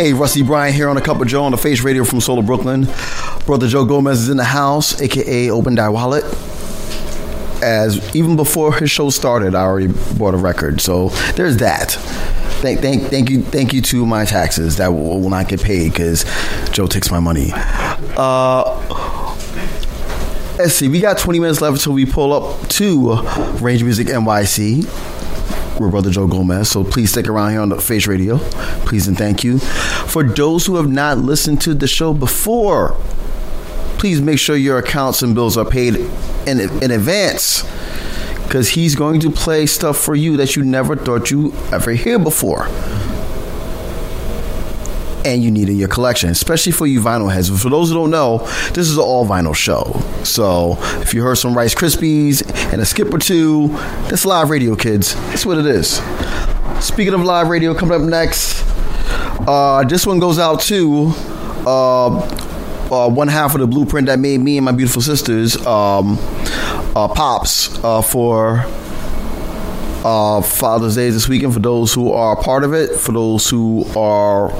B: Hey, Rusty Bryan here on a Cup of Joe on the Face Radio from Soul of Brooklyn. Brother Joe Gomez is in the house, aka Open Die Wallet. As even before his show started, I already bought a record, so there's that. Thank, thank, thank you, thank you to my taxes that will, will not get paid because Joe takes my money. Uh, let's see, we got 20 minutes left until we pull up to Range Music NYC with Brother Joe Gomez. So please stick around here on the Face Radio. Please and thank you. For those who have not listened to the show before, please make sure your accounts and bills are paid in, in advance because he's going to play stuff for you that you never thought you ever hear before. And you need in your collection, especially for you vinyl heads. For those who don't know, this is an all vinyl show. So if you heard some Rice Krispies and a skip or two, that's live radio, kids. That's what it is. Speaking of live radio, coming up next, uh, this one goes out to uh, uh, one half of the blueprint that made me and my beautiful sisters um, uh, pops uh, for uh, Father's Day this weekend. For those who are part of it, for those who are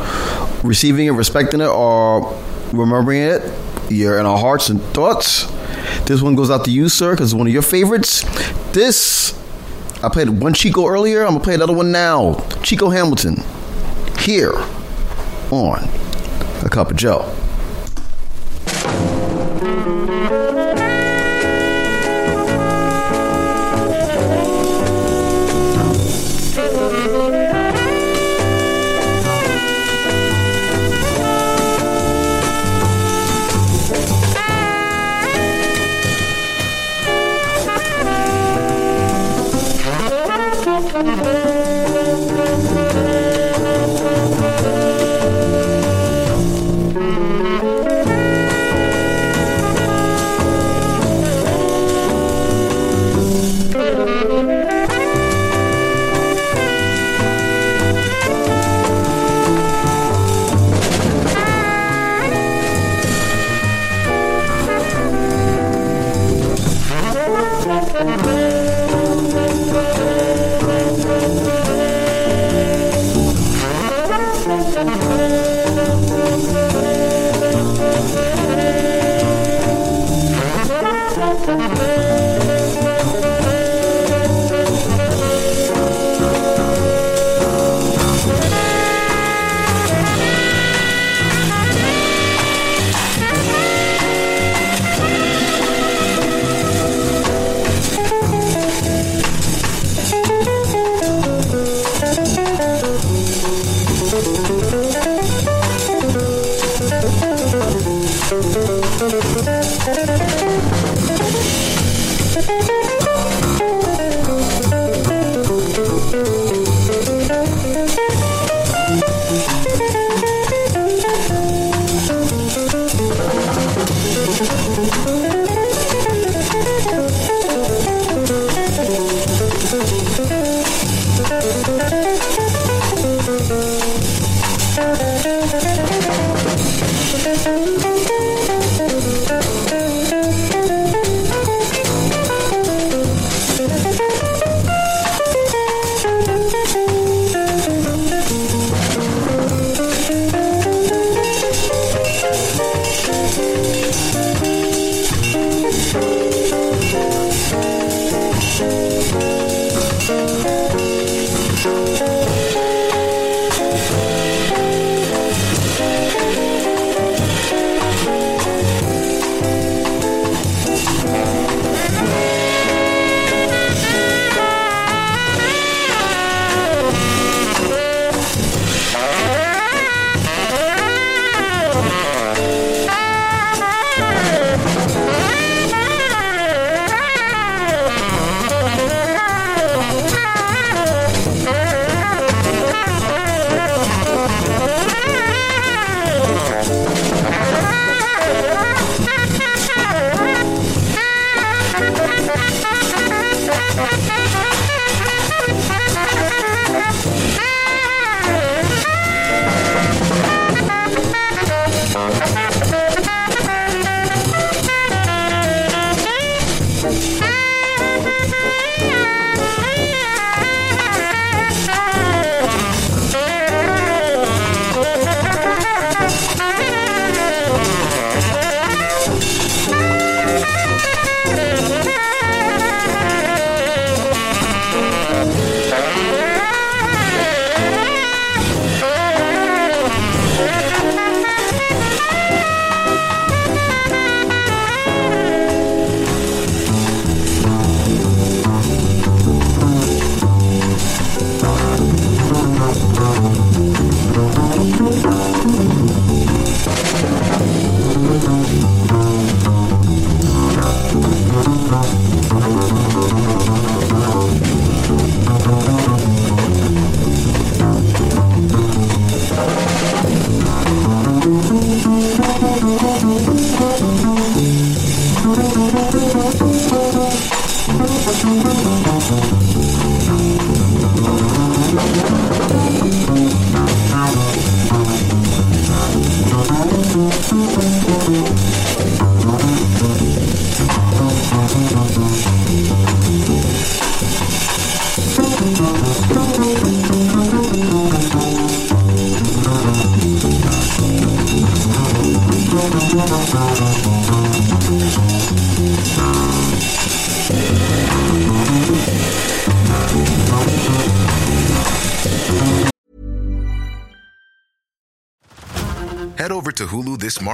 B: receiving it, respecting it, or remembering it, you're in our hearts and thoughts. This one goes out to you, sir, because it's one of your favorites. This, I played one Chico earlier. I'm gonna play another one now. Chico Hamilton, here on a cup of Joe.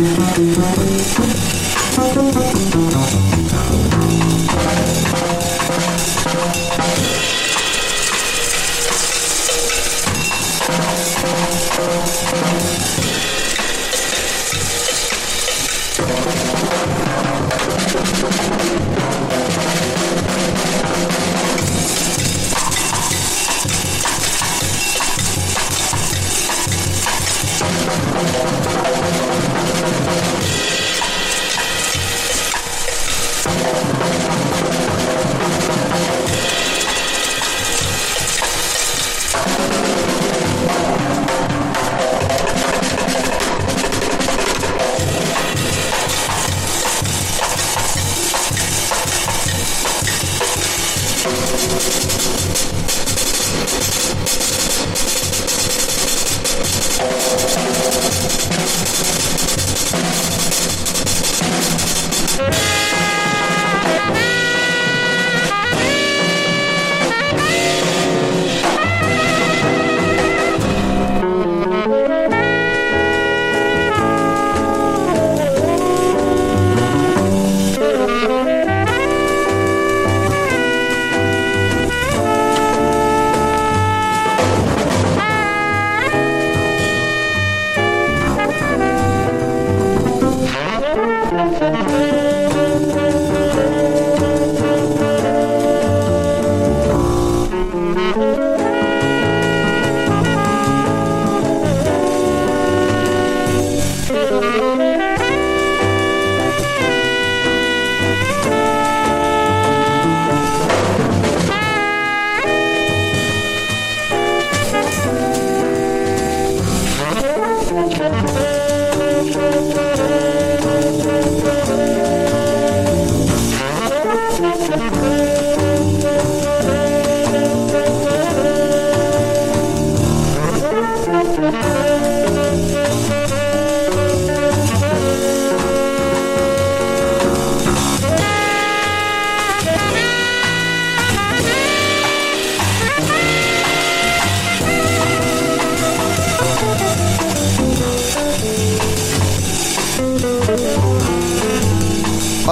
K: Thank you.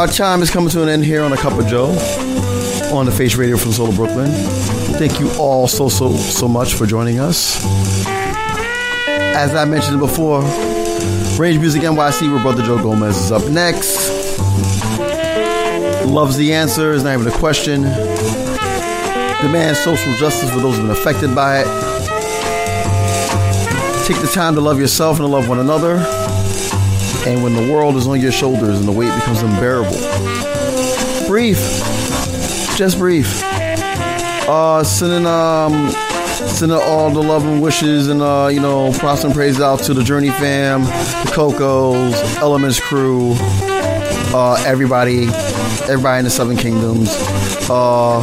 B: Our time is coming to an end here on a Cup of Joe on the Face Radio from Soul of Brooklyn. Thank you all so so so much for joining us. As I mentioned before, Range Music NYC with Brother Joe Gomez is up next. Loves the answer is not even a question. Demand social justice for those who've been affected by it. Take the time to love yourself and to love one another. And when the world is on your shoulders and the weight becomes unbearable, breathe. Just breathe. Uh, sending um, sending all the love and wishes and uh, you know, props and praise out to the Journey fam, the Cocos, Elements crew, uh, everybody, everybody in the Seven Kingdoms. Uh,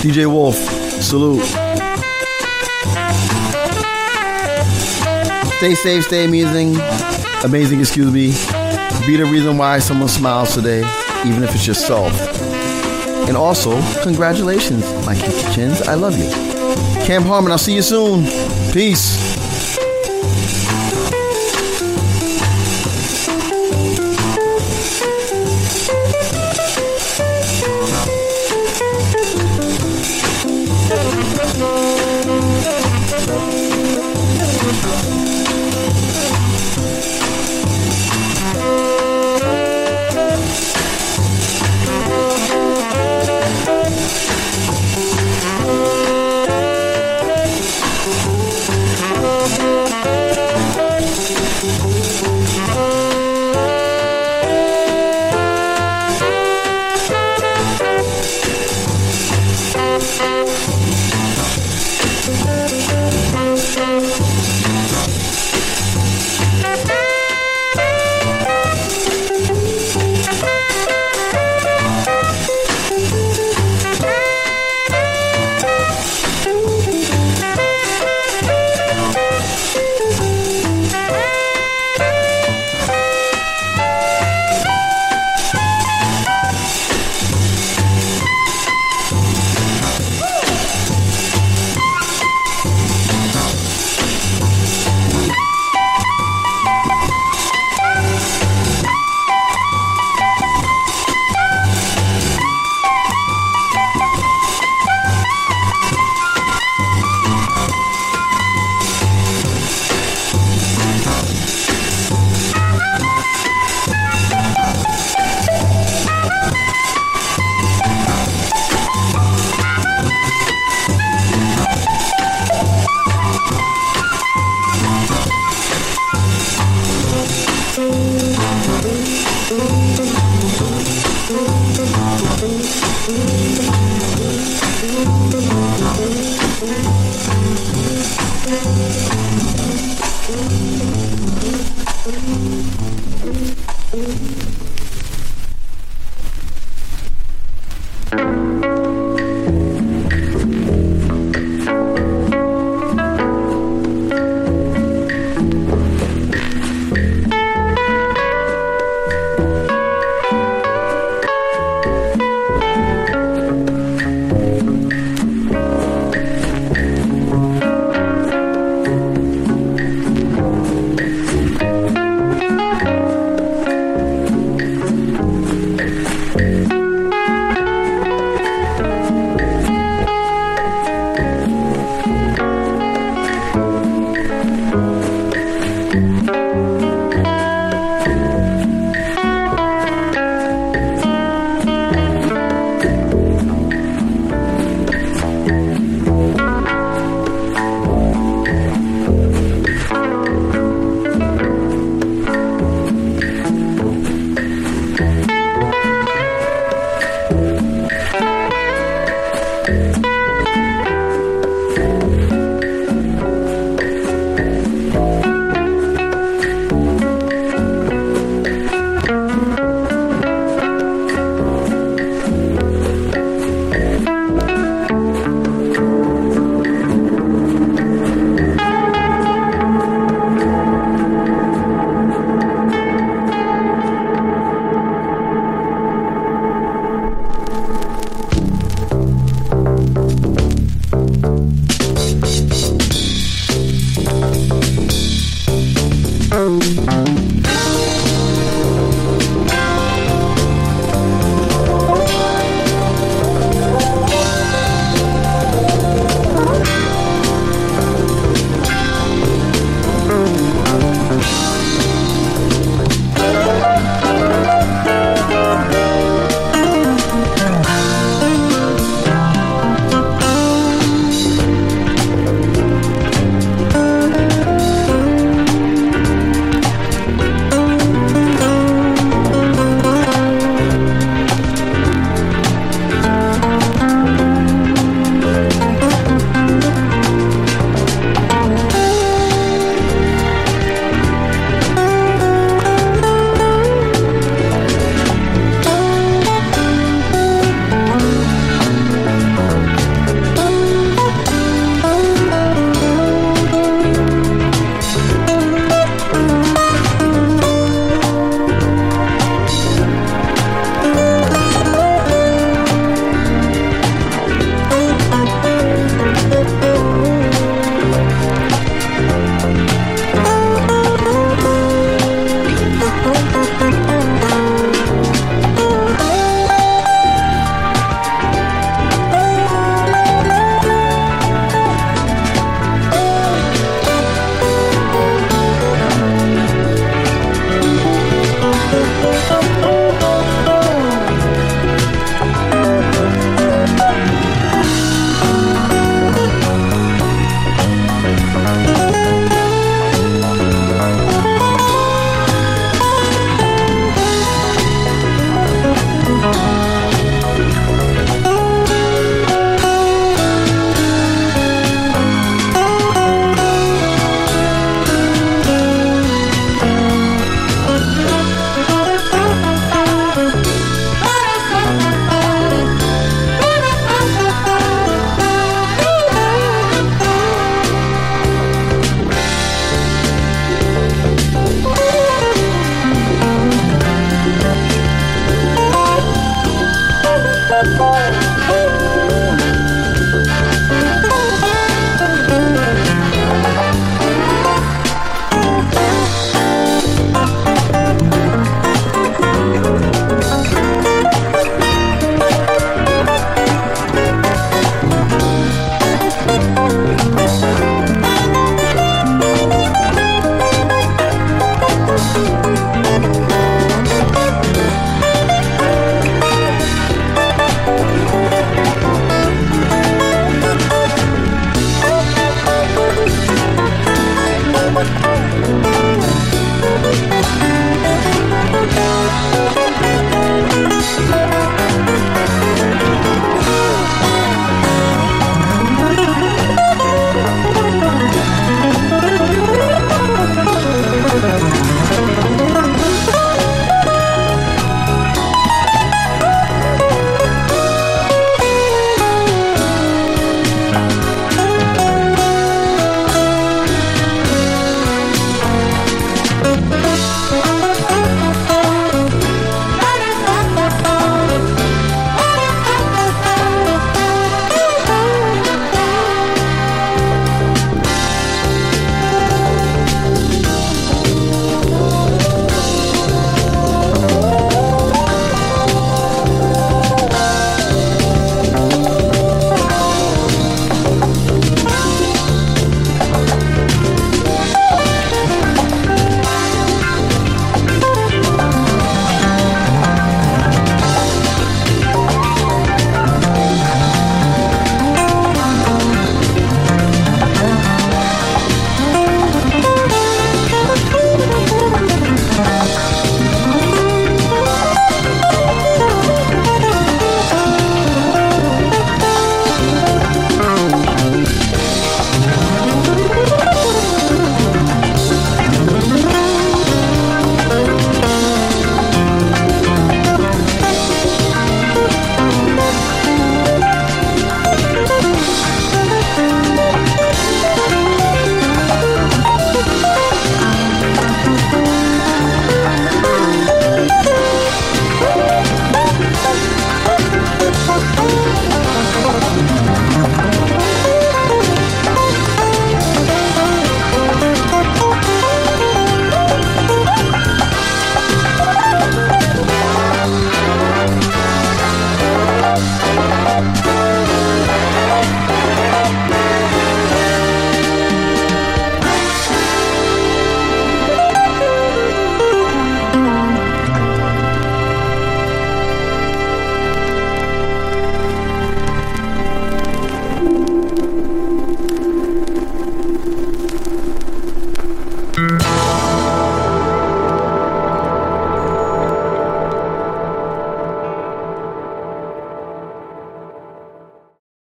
B: DJ Wolf, salute. Stay safe, stay amazing. Amazing, excuse me. Be the reason why someone smiles today, even if it's yourself. And also, congratulations, my Kiki Chins. I love you. Camp Harmon, I'll see you soon. Peace.
L: Bye.